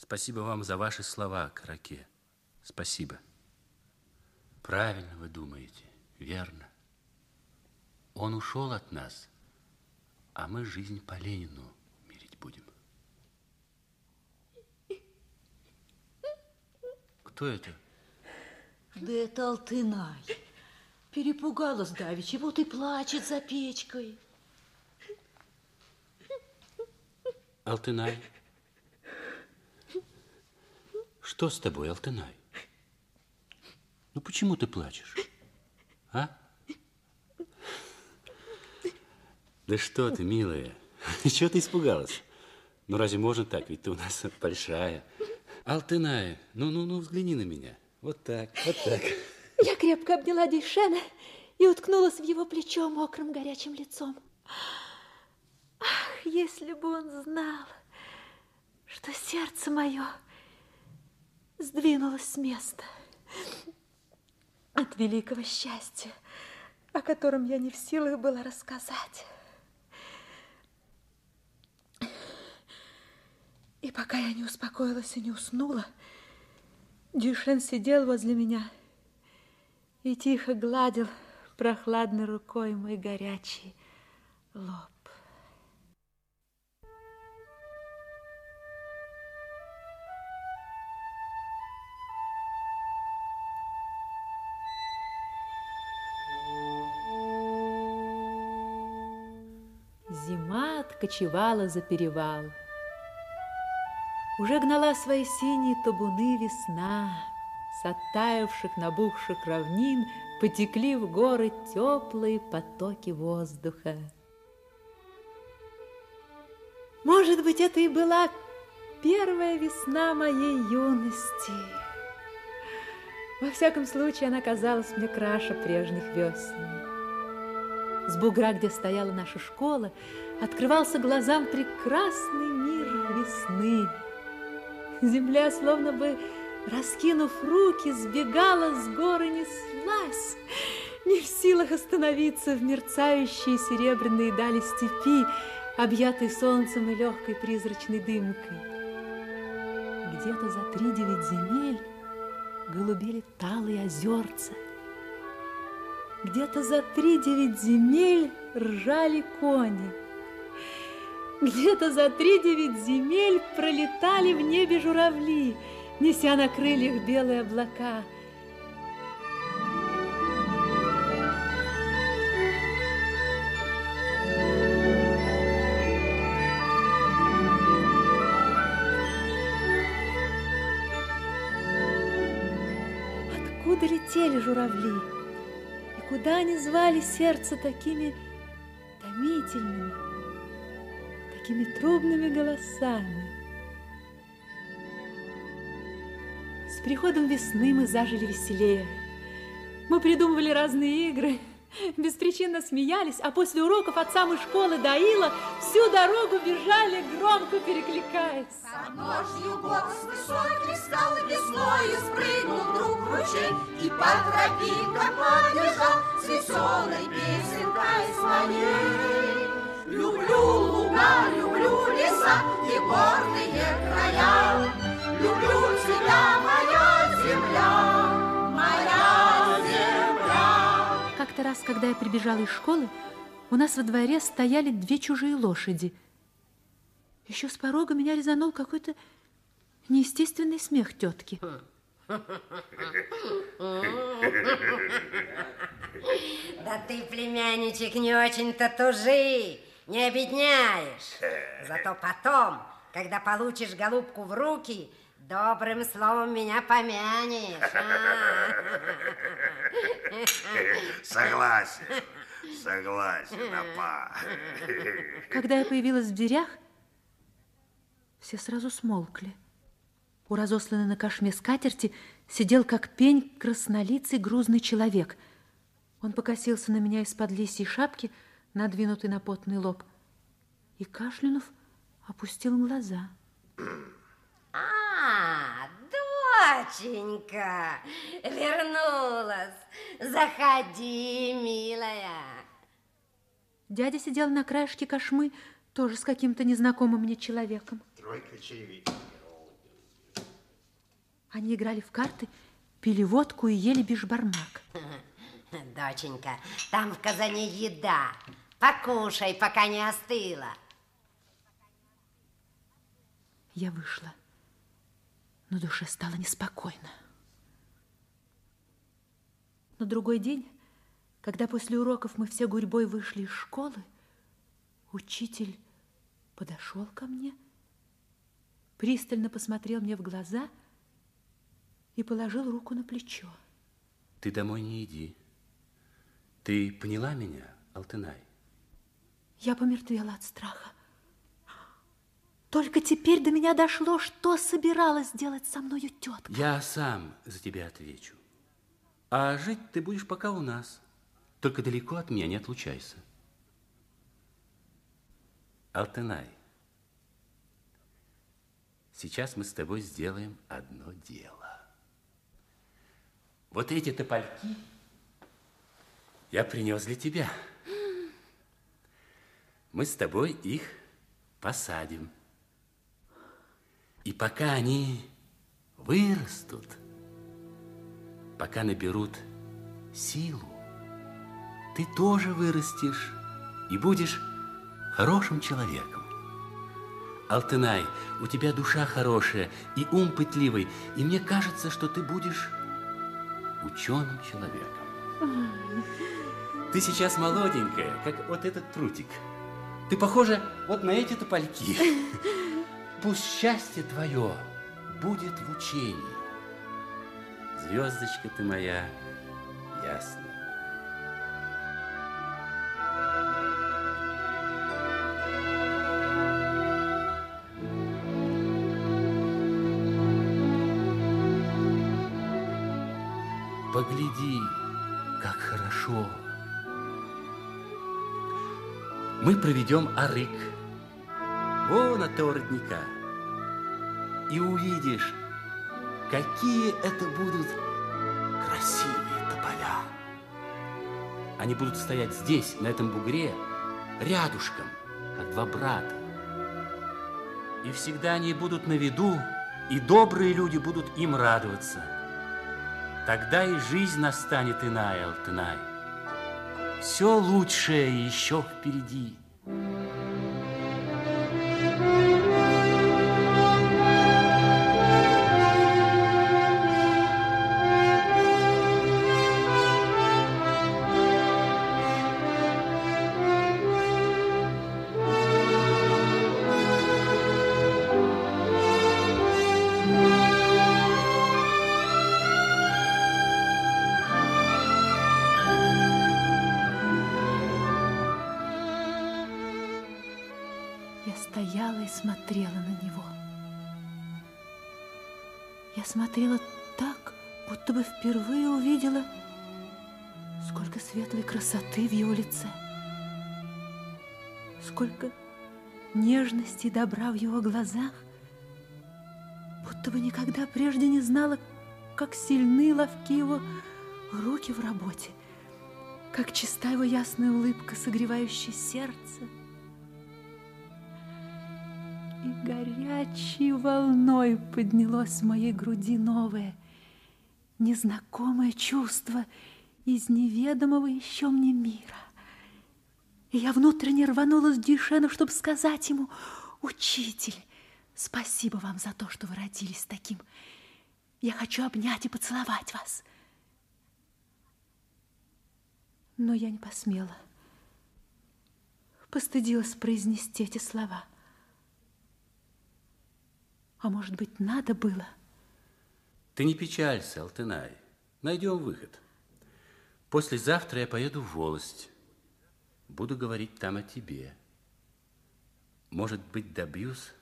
Спасибо вам за ваши слова, Караке. Спасибо. Правильно вы думаете, верно. Он ушел от нас, а мы жизнь по Ленину мирить будем. Кто это? Да это Алтынай. Перепугалась давеча, вот и плачет за печкой. Алтынай. Что с тобой, Алтынай? Ну почему ты плачешь? А? Да что ты, милая? Чего ты испугалась? Ну разве можно так? Ведь ты у нас большая. Алтынай, ну-ну-ну, взгляни на меня. Вот так, вот так. Я крепко обняла Дейшена и уткнулась в его плечо мокрым горячим лицом. Ах, если бы он знал, что сердце мое сдвинулось с места от великого счастья, о котором я не в силах была рассказать. И пока я не успокоилась и не уснула, Дюшен сидел возле меня и тихо гладил прохладной рукой мой горячий лоб. Зима откочевала за перевал. Уже гнала свои синие табуны весна. С оттаивших, набухших равнин Потекли в горы теплые потоки воздуха. Может быть, это и была первая весна моей юности. Во всяком случае, она казалась мне краше прежних весен. С бугра, где стояла наша школа, открывался глазам прекрасный мир весны. Земля словно бы раскинув руки, сбегала с горы, неслась, не в силах остановиться в мерцающие серебряные дали степи, объятой солнцем и легкой призрачной дымкой. Где-то за три девять земель голубели талые озерца. Где-то за три девять земель ржали кони. Где-то за три девять земель пролетали в небе журавли, неся на крыльях белые облака. Откуда летели журавли? Куда они звали сердце такими томительными, такими трубными голосами? С приходом весны мы зажили веселее. Мы придумывали разные игры, беспричинно смеялись, а после уроков от самой школы до Ила всю дорогу бежали, громко перекликаясь. Подножью гор с высоких скал весною спрыгнул вдруг ручей И по тропинкам побежал с веселой песенкой раз, когда я прибежала из школы, у нас во дворе стояли две чужие лошади. Еще с порога меня резанул какой-то неестественный смех тетки. Да ты, племянничек, не очень-то тужи, не обедняешь. Зато потом, когда получишь голубку в руки, добрым словом меня помянешь. а? Согласен, согласен, апа. Когда я появилась в дверях, все сразу смолкли. У разосланной на кошме скатерти сидел, как пень, краснолицый грузный человек. Он покосился на меня из-под лисьей шапки, надвинутой на потный лоб, и, кашлянув, опустил глаза. А, доченька, вернулась. Заходи, милая. Дядя сидел на краешке кошмы, тоже с каким-то незнакомым мне человеком. Тройка черевик. Они играли в карты, пили водку и ели бишбармак. Доченька, там в казане еда. Покушай, пока не остыла. Я вышла. На душе стало неспокойно. На другой день, когда после уроков мы все гурьбой вышли из школы, учитель подошел ко мне, пристально посмотрел мне в глаза и положил руку на плечо. Ты домой не иди. Ты поняла меня, Алтынай? Я помертвела от страха. Только теперь до меня дошло, что собиралась делать со мною тетка. Я сам за тебя отвечу. А жить ты будешь пока у нас. Только далеко от меня не отлучайся. Алтынай, сейчас мы с тобой сделаем одно дело. Вот эти топольки я принес для тебя. Мы с тобой их посадим. И пока они вырастут, пока наберут силу, ты тоже вырастешь и будешь хорошим человеком. Алтынай, у тебя душа хорошая и ум пытливый, и мне кажется, что ты будешь ученым человеком. Ты сейчас молоденькая, как вот этот прутик. Ты похожа вот на эти топольки. Пусть счастье твое будет в учении. Звездочка ты моя ясная. Погляди, как хорошо. Мы проведем арык вон от того. И увидишь, какие это будут красивые тополя. Они будут стоять здесь, на этом бугре, рядышком, как два брата. И всегда они будут на виду, и добрые люди будут им радоваться. Тогда и жизнь настанет иная, Алтынай. Все лучшее еще впереди. Сколько нежности и добра в его глазах, будто бы никогда прежде не знала, как сильны и ловки его руки в работе, как чиста его ясная улыбка, согревающая сердце. И горячей волной поднялось в моей груди новое, незнакомое чувство из неведомого еще мне мира. И я внутренне рванулась в Дюйшена, чтобы сказать ему, «Учитель, спасибо вам за то, что вы родились таким. Я хочу обнять и поцеловать вас». Но я не посмела. Постыдилась произнести эти слова. А может быть, надо было? Ты не печалься, Алтынай. Найдем выход. Послезавтра я поеду в Волость. Буду говорить там о тебе. Может быть, добьюсь,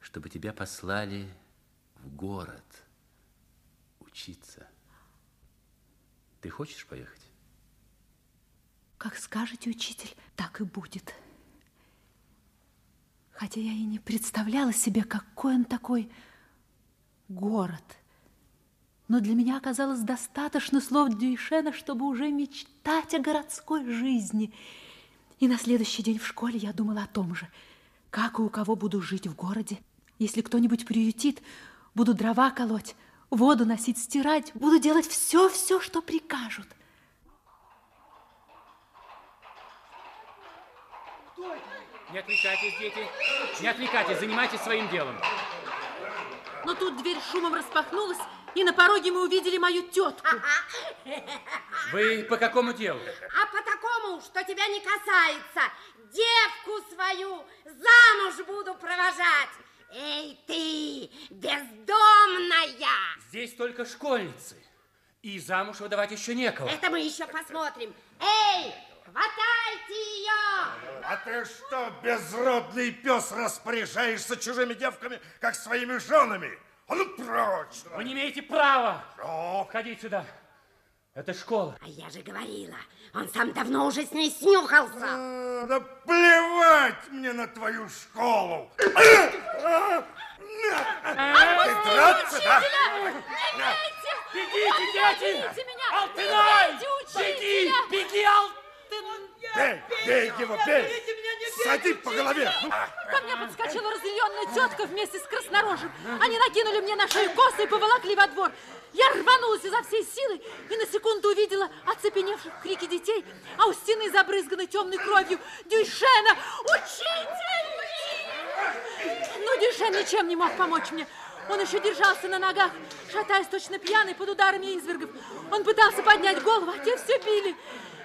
чтобы тебя послали в город учиться. Ты хочешь поехать? Как скажете, учитель, так и будет. Хотя я и не представляла себе, какой он такой город. Но для меня оказалось достаточно слов Дюйшена, чтобы уже мечтать о городской жизни. И на следующий день в школе я думала о том же. Как и у кого буду жить в городе? Если кто-нибудь приютит, буду дрова колоть, воду носить, стирать, буду делать все-все, что прикажут. Не отвлекайтесь, дети. Не отвлекайтесь, занимайтесь своим делом. Но тут дверь шумом распахнулась, и на пороге мы увидели мою тетку. Вы по какому делу? А по такому, что тебя не касается, девку свою замуж буду провожать. Эй, ты, бездомная! Здесь только школьницы. И замуж выдавать еще некого. Это мы еще посмотрим. Эй, хватайте ее! А ты что, безродный пес, распоряжаешься чужими девками, как своими женами? А ну прочь! Вы не имеете права. Что? Входить сюда. Это школа. А я же говорила, он сам давно уже с ней снюхался. А, да плевать мне на твою школу. Драться, да? Бегите, дети! меня! Алтынай! Беги, беги, Алтынай! Бей, бей его, бей! Сади по голове! Ну, Ко мне подскочила разъяренная тетка вместе с краснорожим. Они накинули мне на шею косы и поволокли во двор. Я рванулась изо всей силы и на секунду увидела оцепеневших в крике детей, а у стены, забрызганной темной кровью, Дюйшена. Учитель! Но Дюйшен ничем не мог помочь мне. Он еще держался на ногах, шатаясь точно пьяный под ударами извергов. Он пытался поднять голову, а те все били.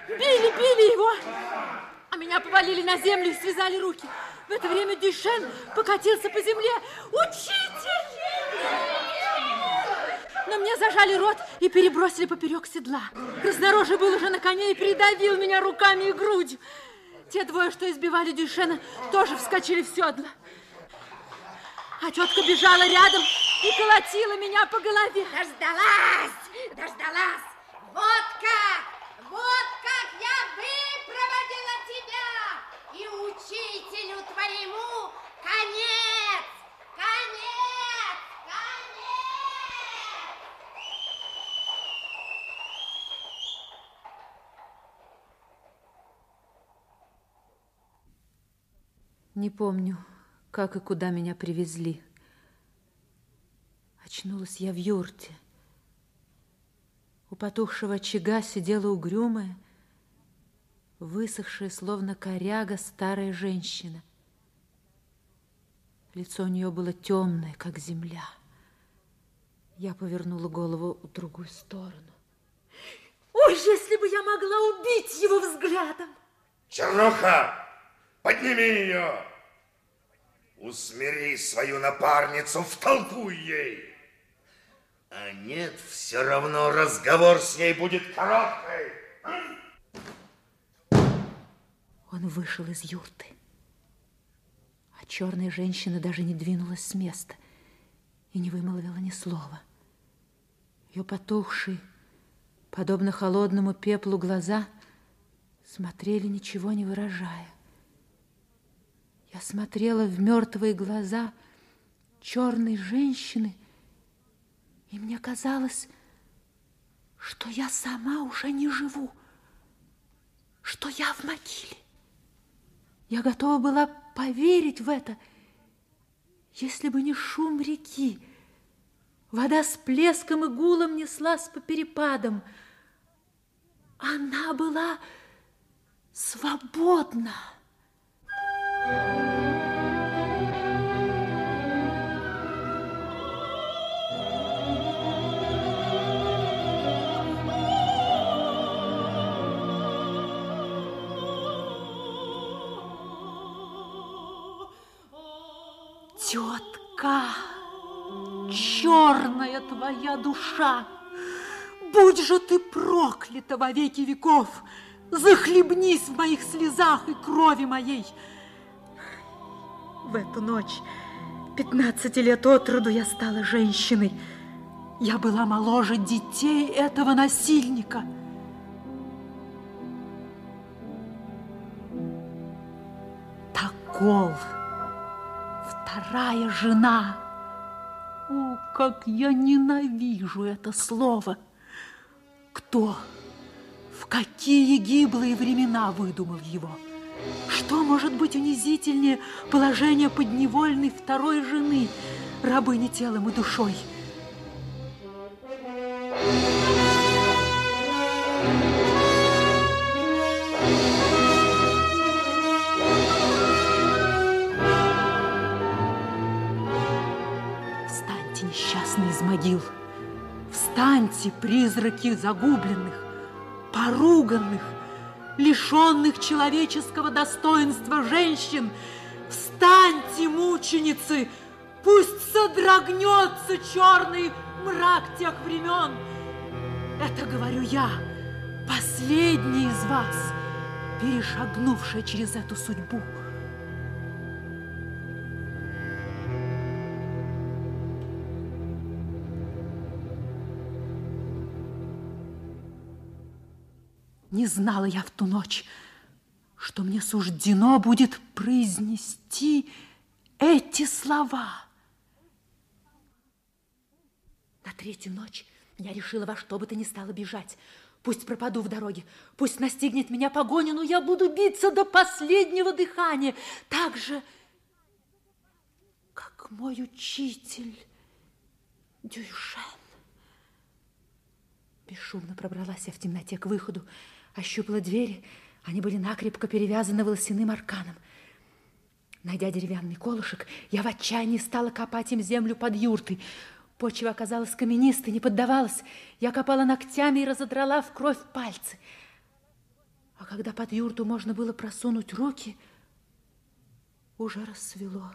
Били, били его. А меня повалили на землю и связали руки. В это время Дюшен покатился по земле. Учитель! Но мне зажали рот и перебросили поперек седла. Краснорожий был уже на коне и придавил меня руками и грудью. Те двое, что избивали Дюшена, тоже вскочили в седло. А тетка бежала рядом и колотила меня по голове. Дождалась, дождалась. Вот как, вот как я выпроводила тебя! И учителю твоему конец! Конец! Конец! Не помню, как и куда меня привезли. Очнулась я в юрте – у потухшего очага сидела угрюмая, высохшая, словно коряга, старая женщина. Лицо у нее было темное, как земля. Я повернула голову в другую сторону. Ой, если бы я могла убить его взглядом! Чернуха, подними ее! Усмири свою напарницу, втолкуй ей! А нет, все равно разговор с ней будет короткий. Он вышел из юрты. А черная женщина даже не двинулась с места и не вымолвила ни слова. Ее потухшие, подобно холодному пеплу, глаза смотрели, ничего не выражая. Я смотрела в мертвые глаза черной женщины, и мне казалось, что я сама уже не живу, что я в могиле. Я готова была поверить в это, если бы не шум реки. Вода с плеском и гулом неслась по перепадам. Она была свободна. Тетка, черная твоя душа, будь же ты проклята во веки веков, захлебнись в моих слезах и крови моей. В эту ночь, 15 лет от роду, я стала женщиной. Я была моложе детей этого насильника. Такол, вторая жена. О, как я ненавижу это слово! Кто, в какие гиблые времена выдумал его? Что может быть унизительнее положения подневольной второй жены, рабыни телом и душой? Встаньте, могил! Встаньте, призраки загубленных, поруганных, лишенных человеческого достоинства женщин! Встаньте, мученицы! Пусть содрогнется черный мрак тех времен! Это говорю я, последний из вас, перешагнувшая через эту судьбу. Не знала я в ту ночь, что мне суждено будет произнести эти слова. На третью ночь я решила во что бы то ни стало бежать. Пусть пропаду в дороге, пусть настигнет меня погоня, но я буду биться до последнего дыхания, так же, как мой учитель Дюйшен. Бесшумно пробралась я в темноте к выходу, ощупала двери, они были накрепко перевязаны волосяным арканом. Найдя деревянный колышек, я в отчаянии стала копать им землю под юртой. Почва оказалась каменистой, не поддавалась. Я копала ногтями и разодрала в кровь пальцы. А когда под юрту можно было просунуть руки, уже рассвело.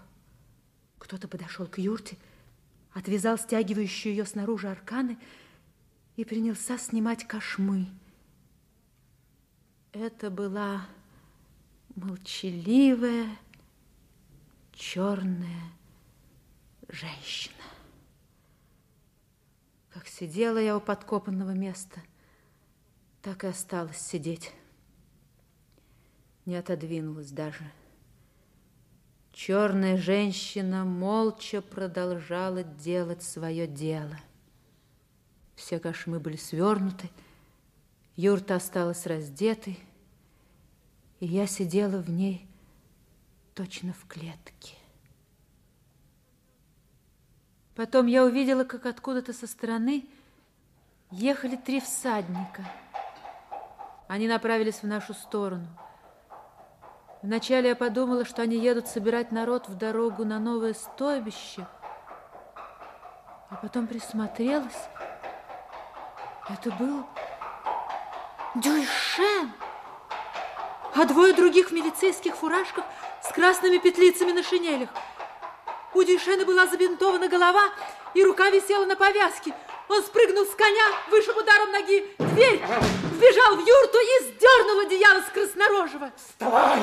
Кто-то подошел к юрте, отвязал стягивающую ее снаружи арканы и принялся снимать кошмы. Это была молчаливая, черная женщина. Как сидела я у подкопанного места, так и осталась сидеть. Не отодвинулась даже. Черная женщина молча продолжала делать свое дело. Все кошмы были свернуты, юрта осталась раздетой, и я сидела в ней точно в клетке. Потом я увидела, как откуда-то со стороны ехали три всадника. Они направились в нашу сторону. Вначале я подумала, что они едут собирать народ в дорогу на новое стойбище, а потом присмотрелась. Это был Дюйшен, а двое других в милицейских фуражках с красными петлицами на шинелях. У Дюйшена была забинтована голова, и рука висела на повязке. Он спрыгнул с коня, вышиб ударом ноги дверь, вбежал в юрту и сдернул одеяло с краснорожего. Вставай!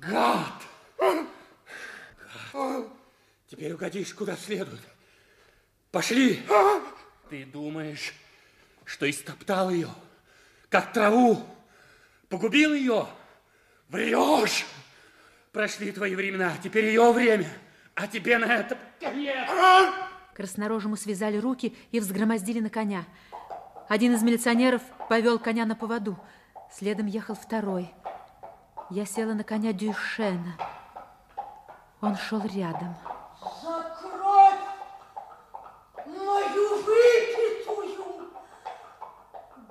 Гад! Теперь угодишь куда следует. Пошли! Ты думаешь, что истоптал ее, как траву, погубил ее? Врешь! Прошли твои времена, теперь ее время, а тебе на это конец! Краснорожему связали руки и взгромоздили на коня. Один из милиционеров повел коня на поводу. Следом ехал второй. Я села на коня Дюйшена. Он шел рядом. За кровь мою выпитую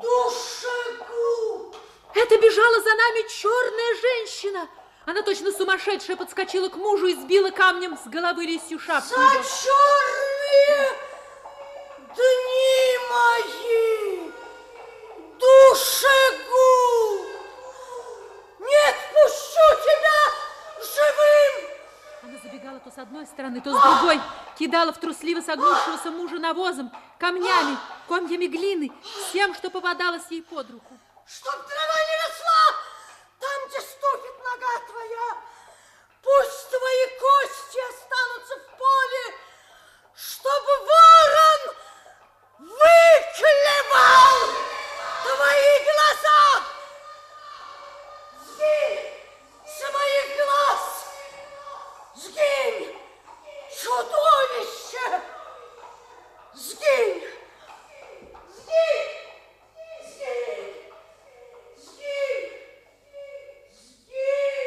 душегу! Это бежала за нами черная женщина. Она точно сумасшедшая подскочила к мужу и сбила камнем с головы лисью шапку. За черные дни мои! Душегу! Нет, пущу тебя живым! Она забегала то с одной стороны, то с другой, кидала в трусливо согнувшегося мужа навозом, камнями, комьями глины, всем, что попадалось ей под руку. Чтоб не росла там, где ступит нога твоя! Пусть твои кости останутся в поле, чтобы ворон выклевал твои глаза! Сгинь с моих глаз! Сгинь, чудовище! Сгинь! Сгинь! Сгинь! Сгинь! Сгинь!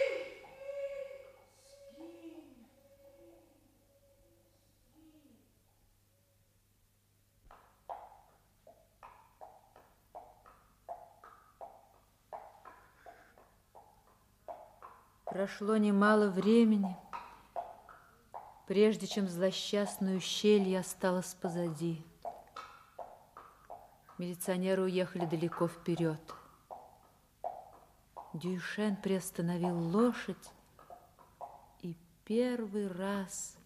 Прошло немало времени, прежде чем злосчастное ущелье осталось позади. Милиционеры уехали далеко вперед. Дюйшен приостановил лошадь и первый раз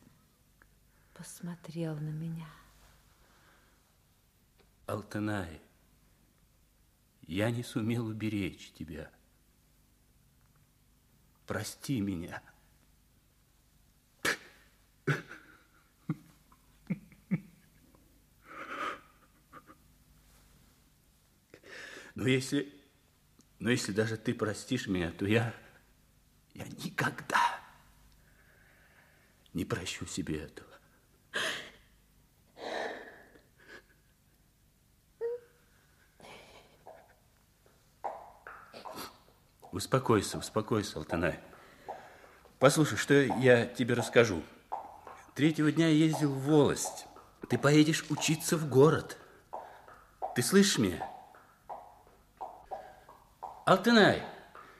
посмотрел на меня. Алтынай, я не сумел уберечь тебя. Прости меня. Но если, но если даже ты простишь меня, то я, я никогда не прощу себе этого. Успокойся, успокойся, Алтанай. Послушай, что я тебе расскажу. Третьего дня я ездил в волость. Ты поедешь учиться в город. Ты слышишь меня? Алтынай,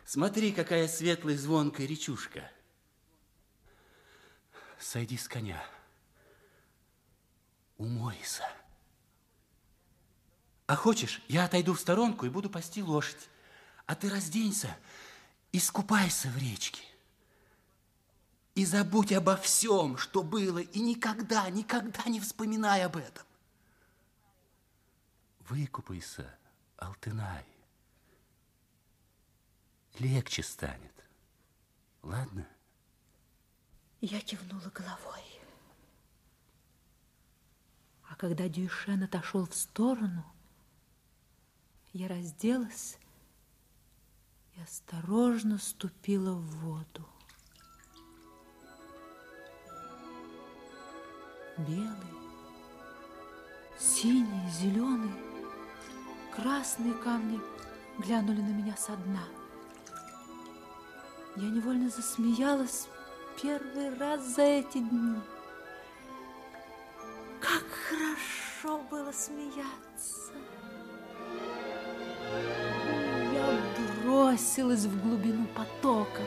смотри, какая светлая звонкая речушка. Сойди с коня. Умойся. А хочешь, я отойду в сторонку и буду пасти лошадь. А ты разденься и скупайся в речке. И забудь обо всем, что было, и никогда, никогда не вспоминай об этом. Выкупайся, Алтынай. Легче станет. Ладно? Я кивнула головой. А когда Дюйшен отошел в сторону, я разделась и осторожно ступила в воду. Белые, синие, зеленые, красные камни глянули на меня со дна. Я невольно засмеялась первый раз за эти дни. Как хорошо было смеяться. Я бросилась в глубину потока.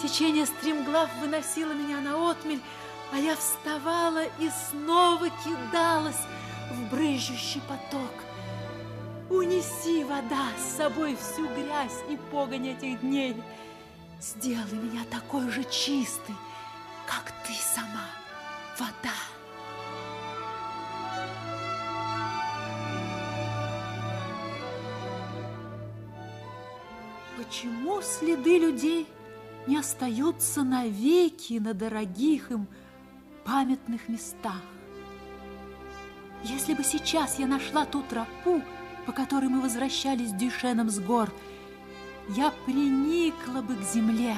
Течение стремглав выносило меня на отмель, а я вставала и снова кидалась в брызжущий поток. Унеси, вода, с собой всю грязь и погонь этих дней. Сделай меня такой же чистой, как ты сама, вода. Почему следы людей не остаются навеки на дорогих им памятных местах? Если бы сейчас я нашла ту тропу, по которой мы возвращались с Дюшеном с гор, я приникла бы к земле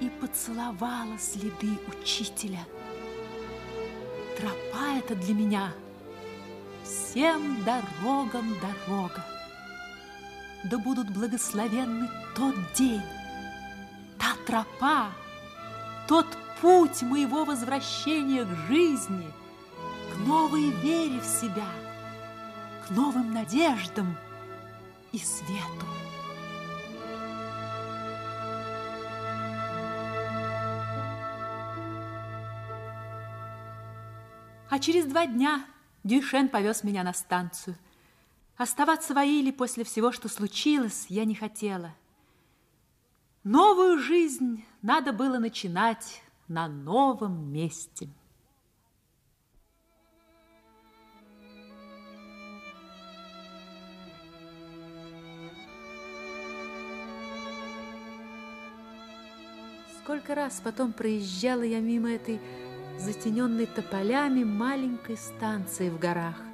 и поцеловала следы учителя. Тропа эта для меня всем дорогам дорога. Да будут благословенны тот день, та тропа, тот путь моего возвращения к жизни, к новой вере в себя, к новым надеждам и свету. А через два дня Дюшен повез меня на станцию. Оставаться в Аиле после всего, что случилось, я не хотела. Новую жизнь надо было начинать на новом месте. Сколько раз потом проезжала я мимо этой затененной тополями маленькой станции в горах.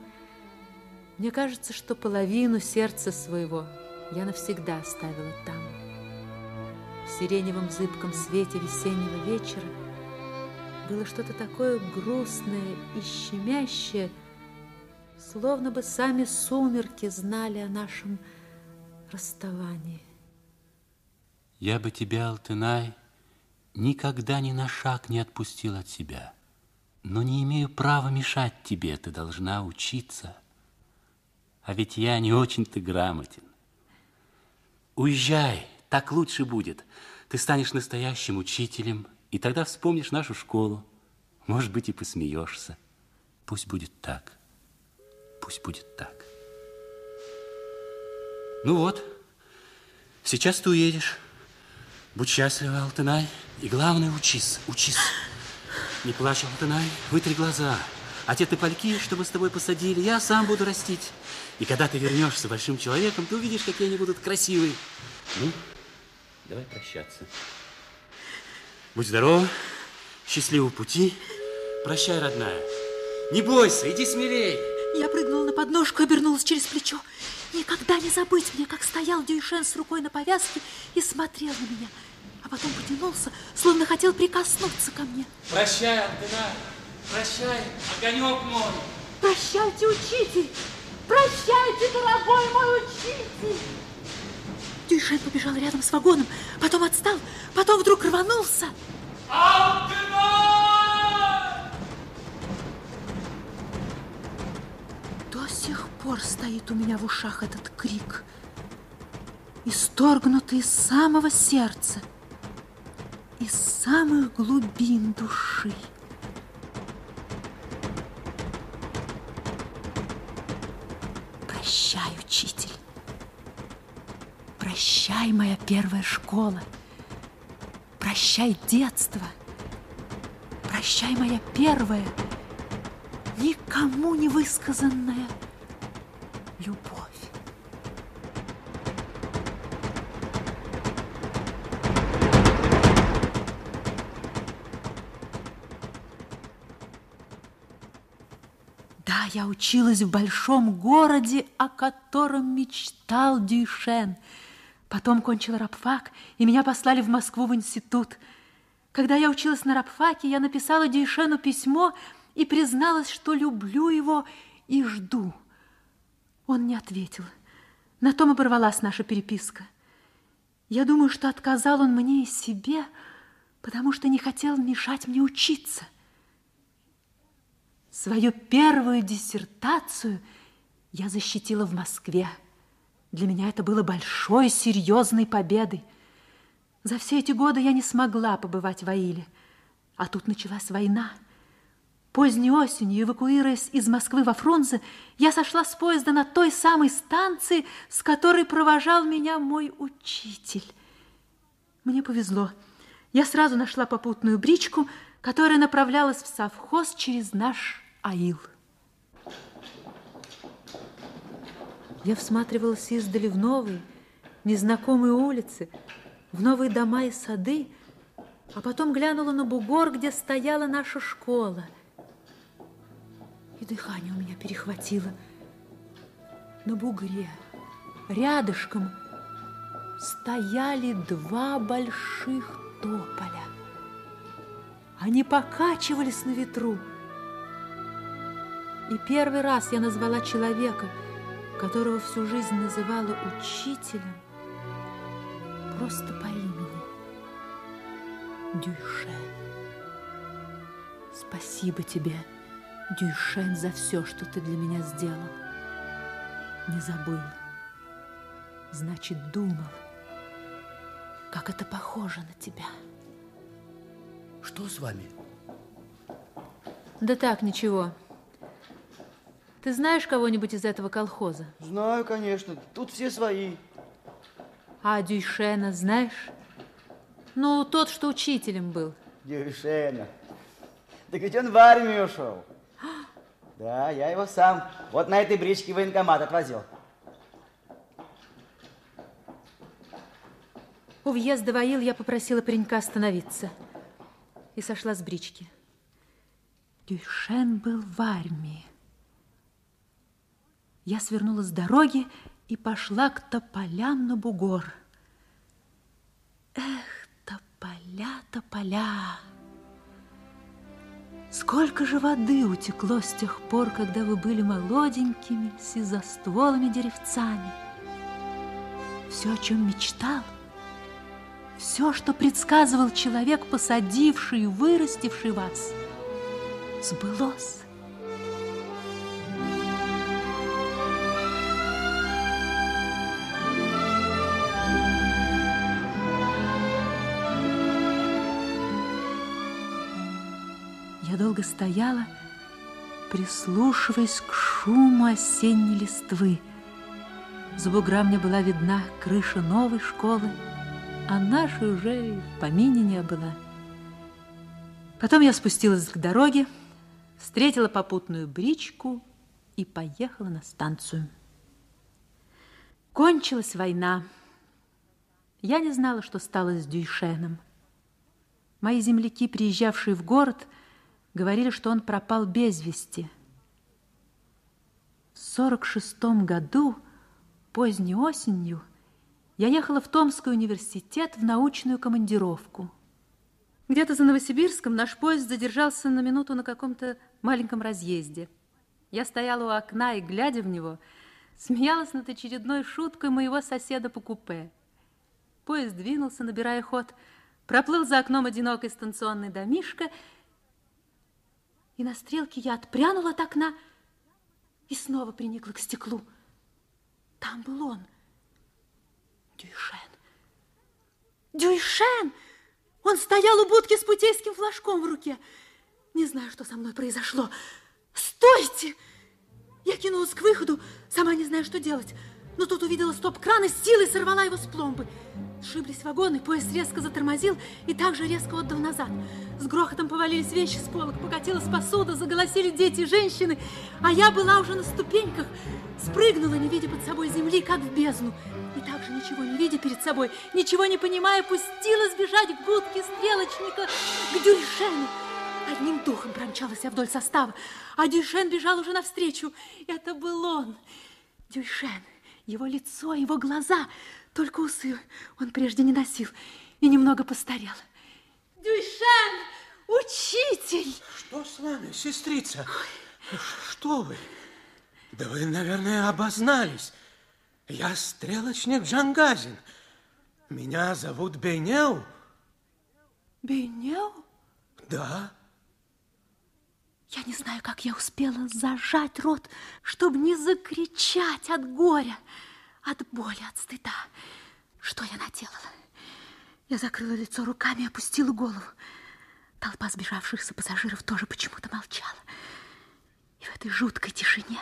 Мне кажется, что половину сердца своего я навсегда оставила там. В сиреневом зыбком свете весеннего вечера было что-то такое грустное и щемящее, словно бы сами сумерки знали о нашем расставании. Я бы тебя, Алтынай, никогда ни на шаг не отпустил от себя но не имею права мешать тебе, ты должна учиться. А ведь я не очень-то грамотен. Уезжай, так лучше будет. Ты станешь настоящим учителем, и тогда вспомнишь нашу школу. Может быть, и посмеешься. Пусть будет так. Пусть будет так. Ну вот, сейчас ты уедешь. Будь счастлива, Алтынай. И главное, учись, учись. Не плачь, Алтынай, вытри глаза. А те топольки, чтобы с тобой посадили, я сам буду растить. И когда ты вернешься большим человеком, ты увидишь, какие они будут красивые. Ну, давай прощаться. Будь здорова, счастливого пути. Прощай, родная. Не бойся, иди смелей. Я прыгнула на подножку, обернулась через плечо. Никогда не забыть мне, как стоял Дюйшен с рукой на повязке и смотрел на меня а потом потянулся, словно хотел прикоснуться ко мне. Прощай, Антена, прощай, огонек мой. Прощайте, учитель, прощайте, дорогой мой учитель. Дюйшен побежал рядом с вагоном, потом отстал, потом вдруг рванулся. До сих пор стоит у меня в ушах этот крик, исторгнутый из самого сердца из самых глубин души. Прощай, учитель. Прощай, моя первая школа. Прощай, детство. Прощай, моя первая, никому не высказанная любовь. Я училась в большом городе, о котором мечтал Дюшен. Потом кончила рабфак, и меня послали в Москву в институт. Когда я училась на рабфаке, я написала Дюшену письмо и призналась, что люблю его и жду. Он не ответил. На том оборвалась наша переписка. Я думаю, что отказал он мне и себе, потому что не хотел мешать мне учиться. Свою первую диссертацию я защитила в Москве. Для меня это было большой, серьезной победой. За все эти годы я не смогла побывать в Аиле, а тут началась война. Поздней осенью, эвакуируясь из Москвы во Фрунзе, я сошла с поезда на той самой станции, с которой провожал меня мой учитель. Мне повезло. Я сразу нашла попутную бричку, которая направлялась в совхоз через наш аил. Я всматривалась издали в новые, незнакомые улицы, в новые дома и сады, а потом глянула на бугор, где стояла наша школа. И дыхание у меня перехватило. На бугре, рядышком, стояли два больших тополя. Они покачивались на ветру. И первый раз я назвала человека, которого всю жизнь называла учителем, просто по имени Дюйшен. Спасибо тебе, Дюйшен, за все, что ты для меня сделал. Не забыл. Значит, думал. Как это похоже на тебя. Что с вами? Да так, ничего. Ты знаешь кого-нибудь из этого колхоза? Знаю, конечно. Тут все свои. А Дюйшена знаешь? Ну, тот, что учителем был. Дюйшена. Так ведь он в армию ушел. Да, я его сам вот на этой бричке в военкомат отвозил. У въезда в Аил я попросила паренька остановиться и сошла с брички. Дюйшен был в армии. Я свернула с дороги и пошла к тополям на бугор. Эх, тополя, тополя! Сколько же воды утекло с тех пор, когда вы были молоденькими, сизостволыми деревцами. Все, о чем мечтал, все, что предсказывал человек, посадивший и вырастивший вас, сбылось. Долго стояла, прислушиваясь к шуму осенней листвы. За бугра мне была видна крыша новой школы, а нашей уже и в помине не было. Потом я спустилась к дороге, встретила попутную бричку и поехала на станцию. Кончилась война. Я не знала, что стало с Дюйшеном. Мои земляки, приезжавшие в город, говорили, что он пропал без вести. В сорок шестом году, поздней осенью, я ехала в Томский университет в научную командировку. Где-то за Новосибирском наш поезд задержался на минуту на каком-то маленьком разъезде. Я стояла у окна и, глядя в него, смеялась над очередной шуткой моего соседа по купе. Поезд двинулся, набирая ход, проплыл за окном одинокий станционный домишко, и на стрелке я отпрянула от окна и снова приникла к стеклу. Там был он, Дюйшен. Дюйшен! Он стоял у будки с путейским флажком в руке. Не знаю, что со мной произошло. Стойте! Я кинулась к выходу, сама не знаю, что делать. Но тут увидела стоп-кран и с силой сорвала его с пломбы. Сшиблись вагоны, поезд резко затормозил и также резко отдал назад. С грохотом повалились вещи с полок, покатилась посуда, заголосили дети и женщины, а я была уже на ступеньках, спрыгнула, не видя под собой земли, как в бездну. И также, ничего не видя перед собой, ничего не понимая, пустилась бежать к будке стрелочника, к Дюйшену. Одним духом промчалась я вдоль состава, а Дюйшен бежал уже навстречу. Это был он, Дюйшен. Его лицо, его глаза, только усы он прежде не носил и немного постарел. Дюйшен, учитель! Что с вами, сестрица? Что вы? Да вы, наверное, обознались. Я стрелочник Джангазин. Меня зовут Бейнел. Бейнел? Да. Я не знаю, как я успела зажать рот, чтобы не закричать от горя, от боли, от стыда. Что я наделала? Я закрыла лицо руками и опустила голову. Толпа сбежавшихся пассажиров тоже почему-то молчала. И в этой жуткой тишине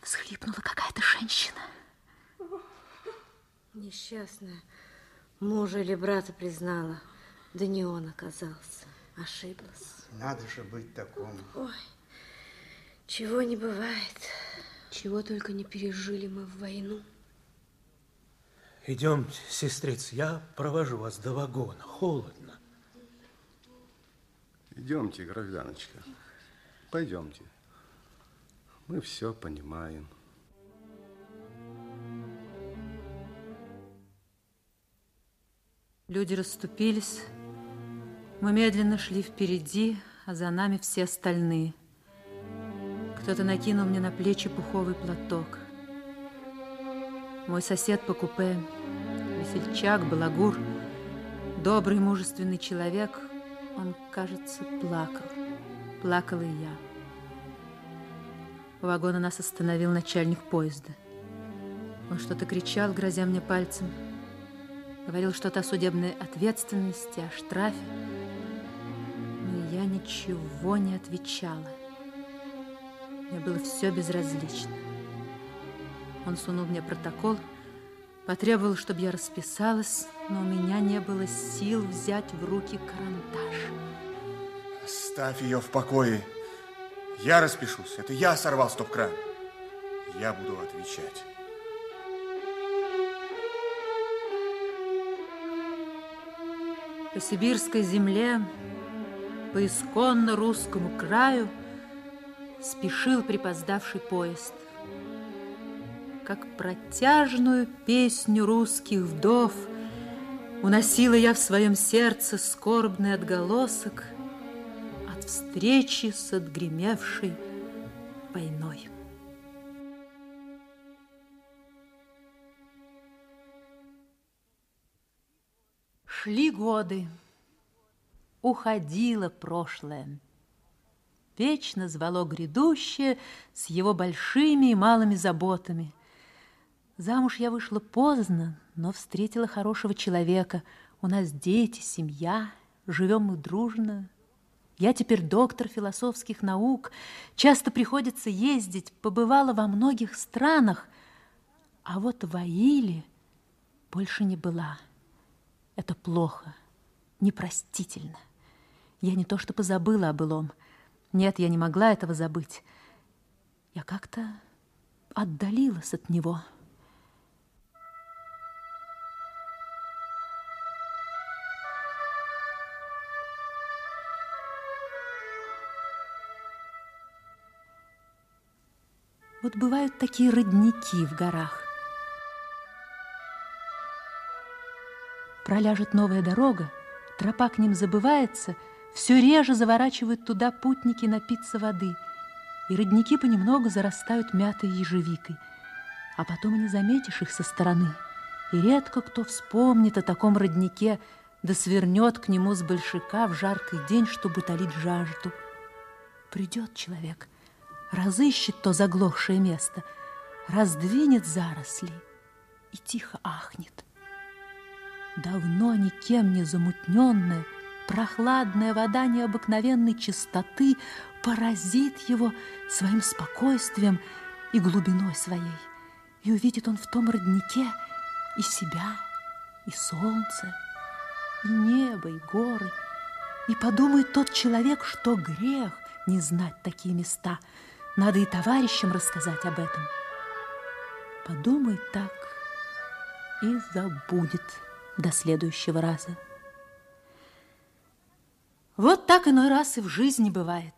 всхлипнула какая-то женщина. Несчастная. Мужа или брата признала. Да не он оказался. Ошиблась. Надо же быть такому. Ой, чего не бывает. Чего только не пережили мы в войну. Идемте, сестрица, я провожу вас до вагона. Холодно. Идемте, гражданочка. Пойдемте. Мы все понимаем. Люди расступились. Мы медленно шли впереди, а за нами все остальные. Кто-то накинул мне на плечи пуховый платок. Мой сосед по купе, весельчак, балагур, добрый, мужественный человек, он, кажется, плакал. Плакала и я. У вагона нас остановил начальник поезда. Он что-то кричал, грозя мне пальцем. Говорил что-то о судебной ответственности, о штрафе. Я ничего не отвечала. Мне было все безразлично. Он сунул мне протокол, потребовал, чтобы я расписалась, но у меня не было сил взять в руки карандаш. Оставь ее в покое. Я распишусь. Это я сорвал стоп-кран. Я буду отвечать. По сибирской земле, по исконно русскому краю спешил припоздавший поезд. Как протяжную песню русских вдов уносила я в своем сердце скорбный отголосок от встречи с отгремевшей войной. Шли годы, уходило прошлое. Вечно звало грядущее с его большими и малыми заботами. Замуж я вышла поздно, но встретила хорошего человека. У нас дети, семья, живем мы дружно. Я теперь доктор философских наук, часто приходится ездить, побывала во многих странах, а вот в Аиле больше не была. Это плохо, непростительно. Я не то что позабыла о былом. Нет, я не могла этого забыть. Я как-то отдалилась от него. Вот бывают такие родники в горах. Проляжет новая дорога, тропа к ним забывается, все реже заворачивают туда путники напиться воды, и родники понемногу зарастают мятой ежевикой, а потом и не заметишь их со стороны. И редко кто вспомнит о таком роднике, да свернет к нему с большака в жаркий день, чтобы утолить жажду. Придет человек, разыщет то заглохшее место, раздвинет заросли и тихо ахнет. Давно никем не замутненная, прохладная вода необыкновенной чистоты поразит его своим спокойствием и глубиной своей. И увидит он в том роднике и себя, и солнце, и небо, и горы. И подумает тот человек, что грех не знать такие места. Надо и товарищам рассказать об этом. Подумает так и забудет до следующего раза. Вот так иной раз и в жизни бывает.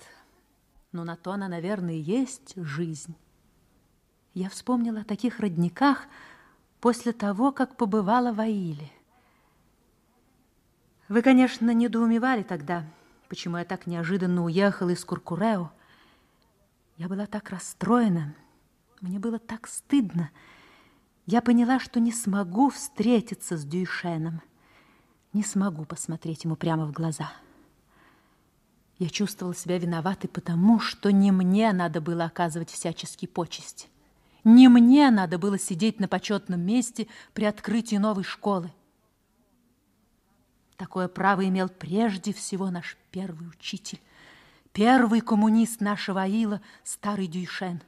Но на то она, наверное, и есть жизнь. Я вспомнила о таких родниках после того, как побывала в Аиле. Вы, конечно, недоумевали тогда, почему я так неожиданно уехала из Куркурео. Я была так расстроена, мне было так стыдно. я поняла, что не смогу встретиться с Дюйшеном, не смогу посмотреть ему прямо в глаза. Я чувствовала себя виноватой, потому что не мне надо было оказывать всяческие почести. Не мне надо было сидеть на почетном месте при открытии новой школы. Такое право имел прежде всего наш первый учитель, первый коммунист нашего Аила, старый Дюйшен.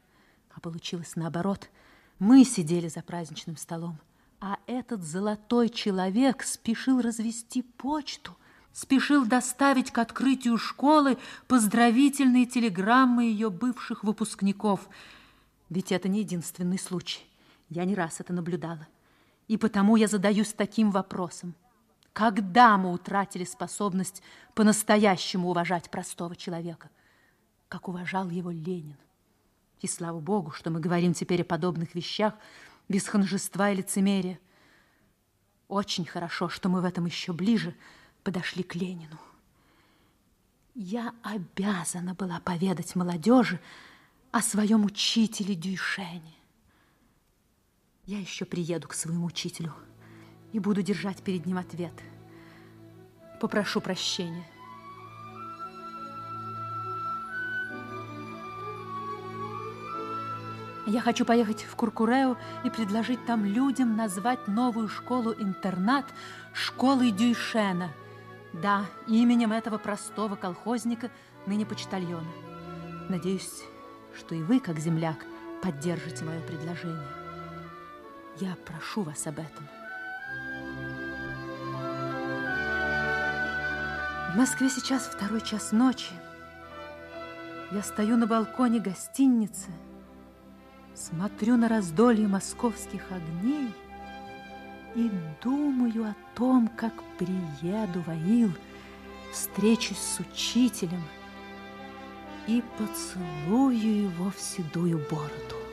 А получилось наоборот. Мы сидели за праздничным столом, а этот золотой человек спешил развести почту, спешил доставить к открытию школы поздравительные телеграммы ее бывших выпускников – ведь это не единственный случай. Я не раз это наблюдала. И потому я задаюсь таким вопросом. Когда мы утратили способность по-настоящему уважать простого человека, как уважал его Ленин? И слава Богу, что мы говорим теперь о подобных вещах без ханжества и лицемерия. Очень хорошо, что мы в этом еще ближе подошли к Ленину. Я обязана была поведать молодежи, о своем учителе Дюйшене. Я еще приеду к своему учителю и буду держать перед ним ответ. Попрошу прощения. Я хочу поехать в Куркурео и предложить там людям назвать новую школу-интернат школой Дюйшена. Да, именем этого простого колхозника, ныне почтальона. Надеюсь, что и вы, как земляк, поддержите мое предложение. Я прошу вас об этом. В Москве сейчас второй час ночи. Я стою на балконе гостиницы, смотрю на раздолье московских огней и думаю о том, как приеду в Аил, встречусь с учителем – и поцелую его в седую бороду.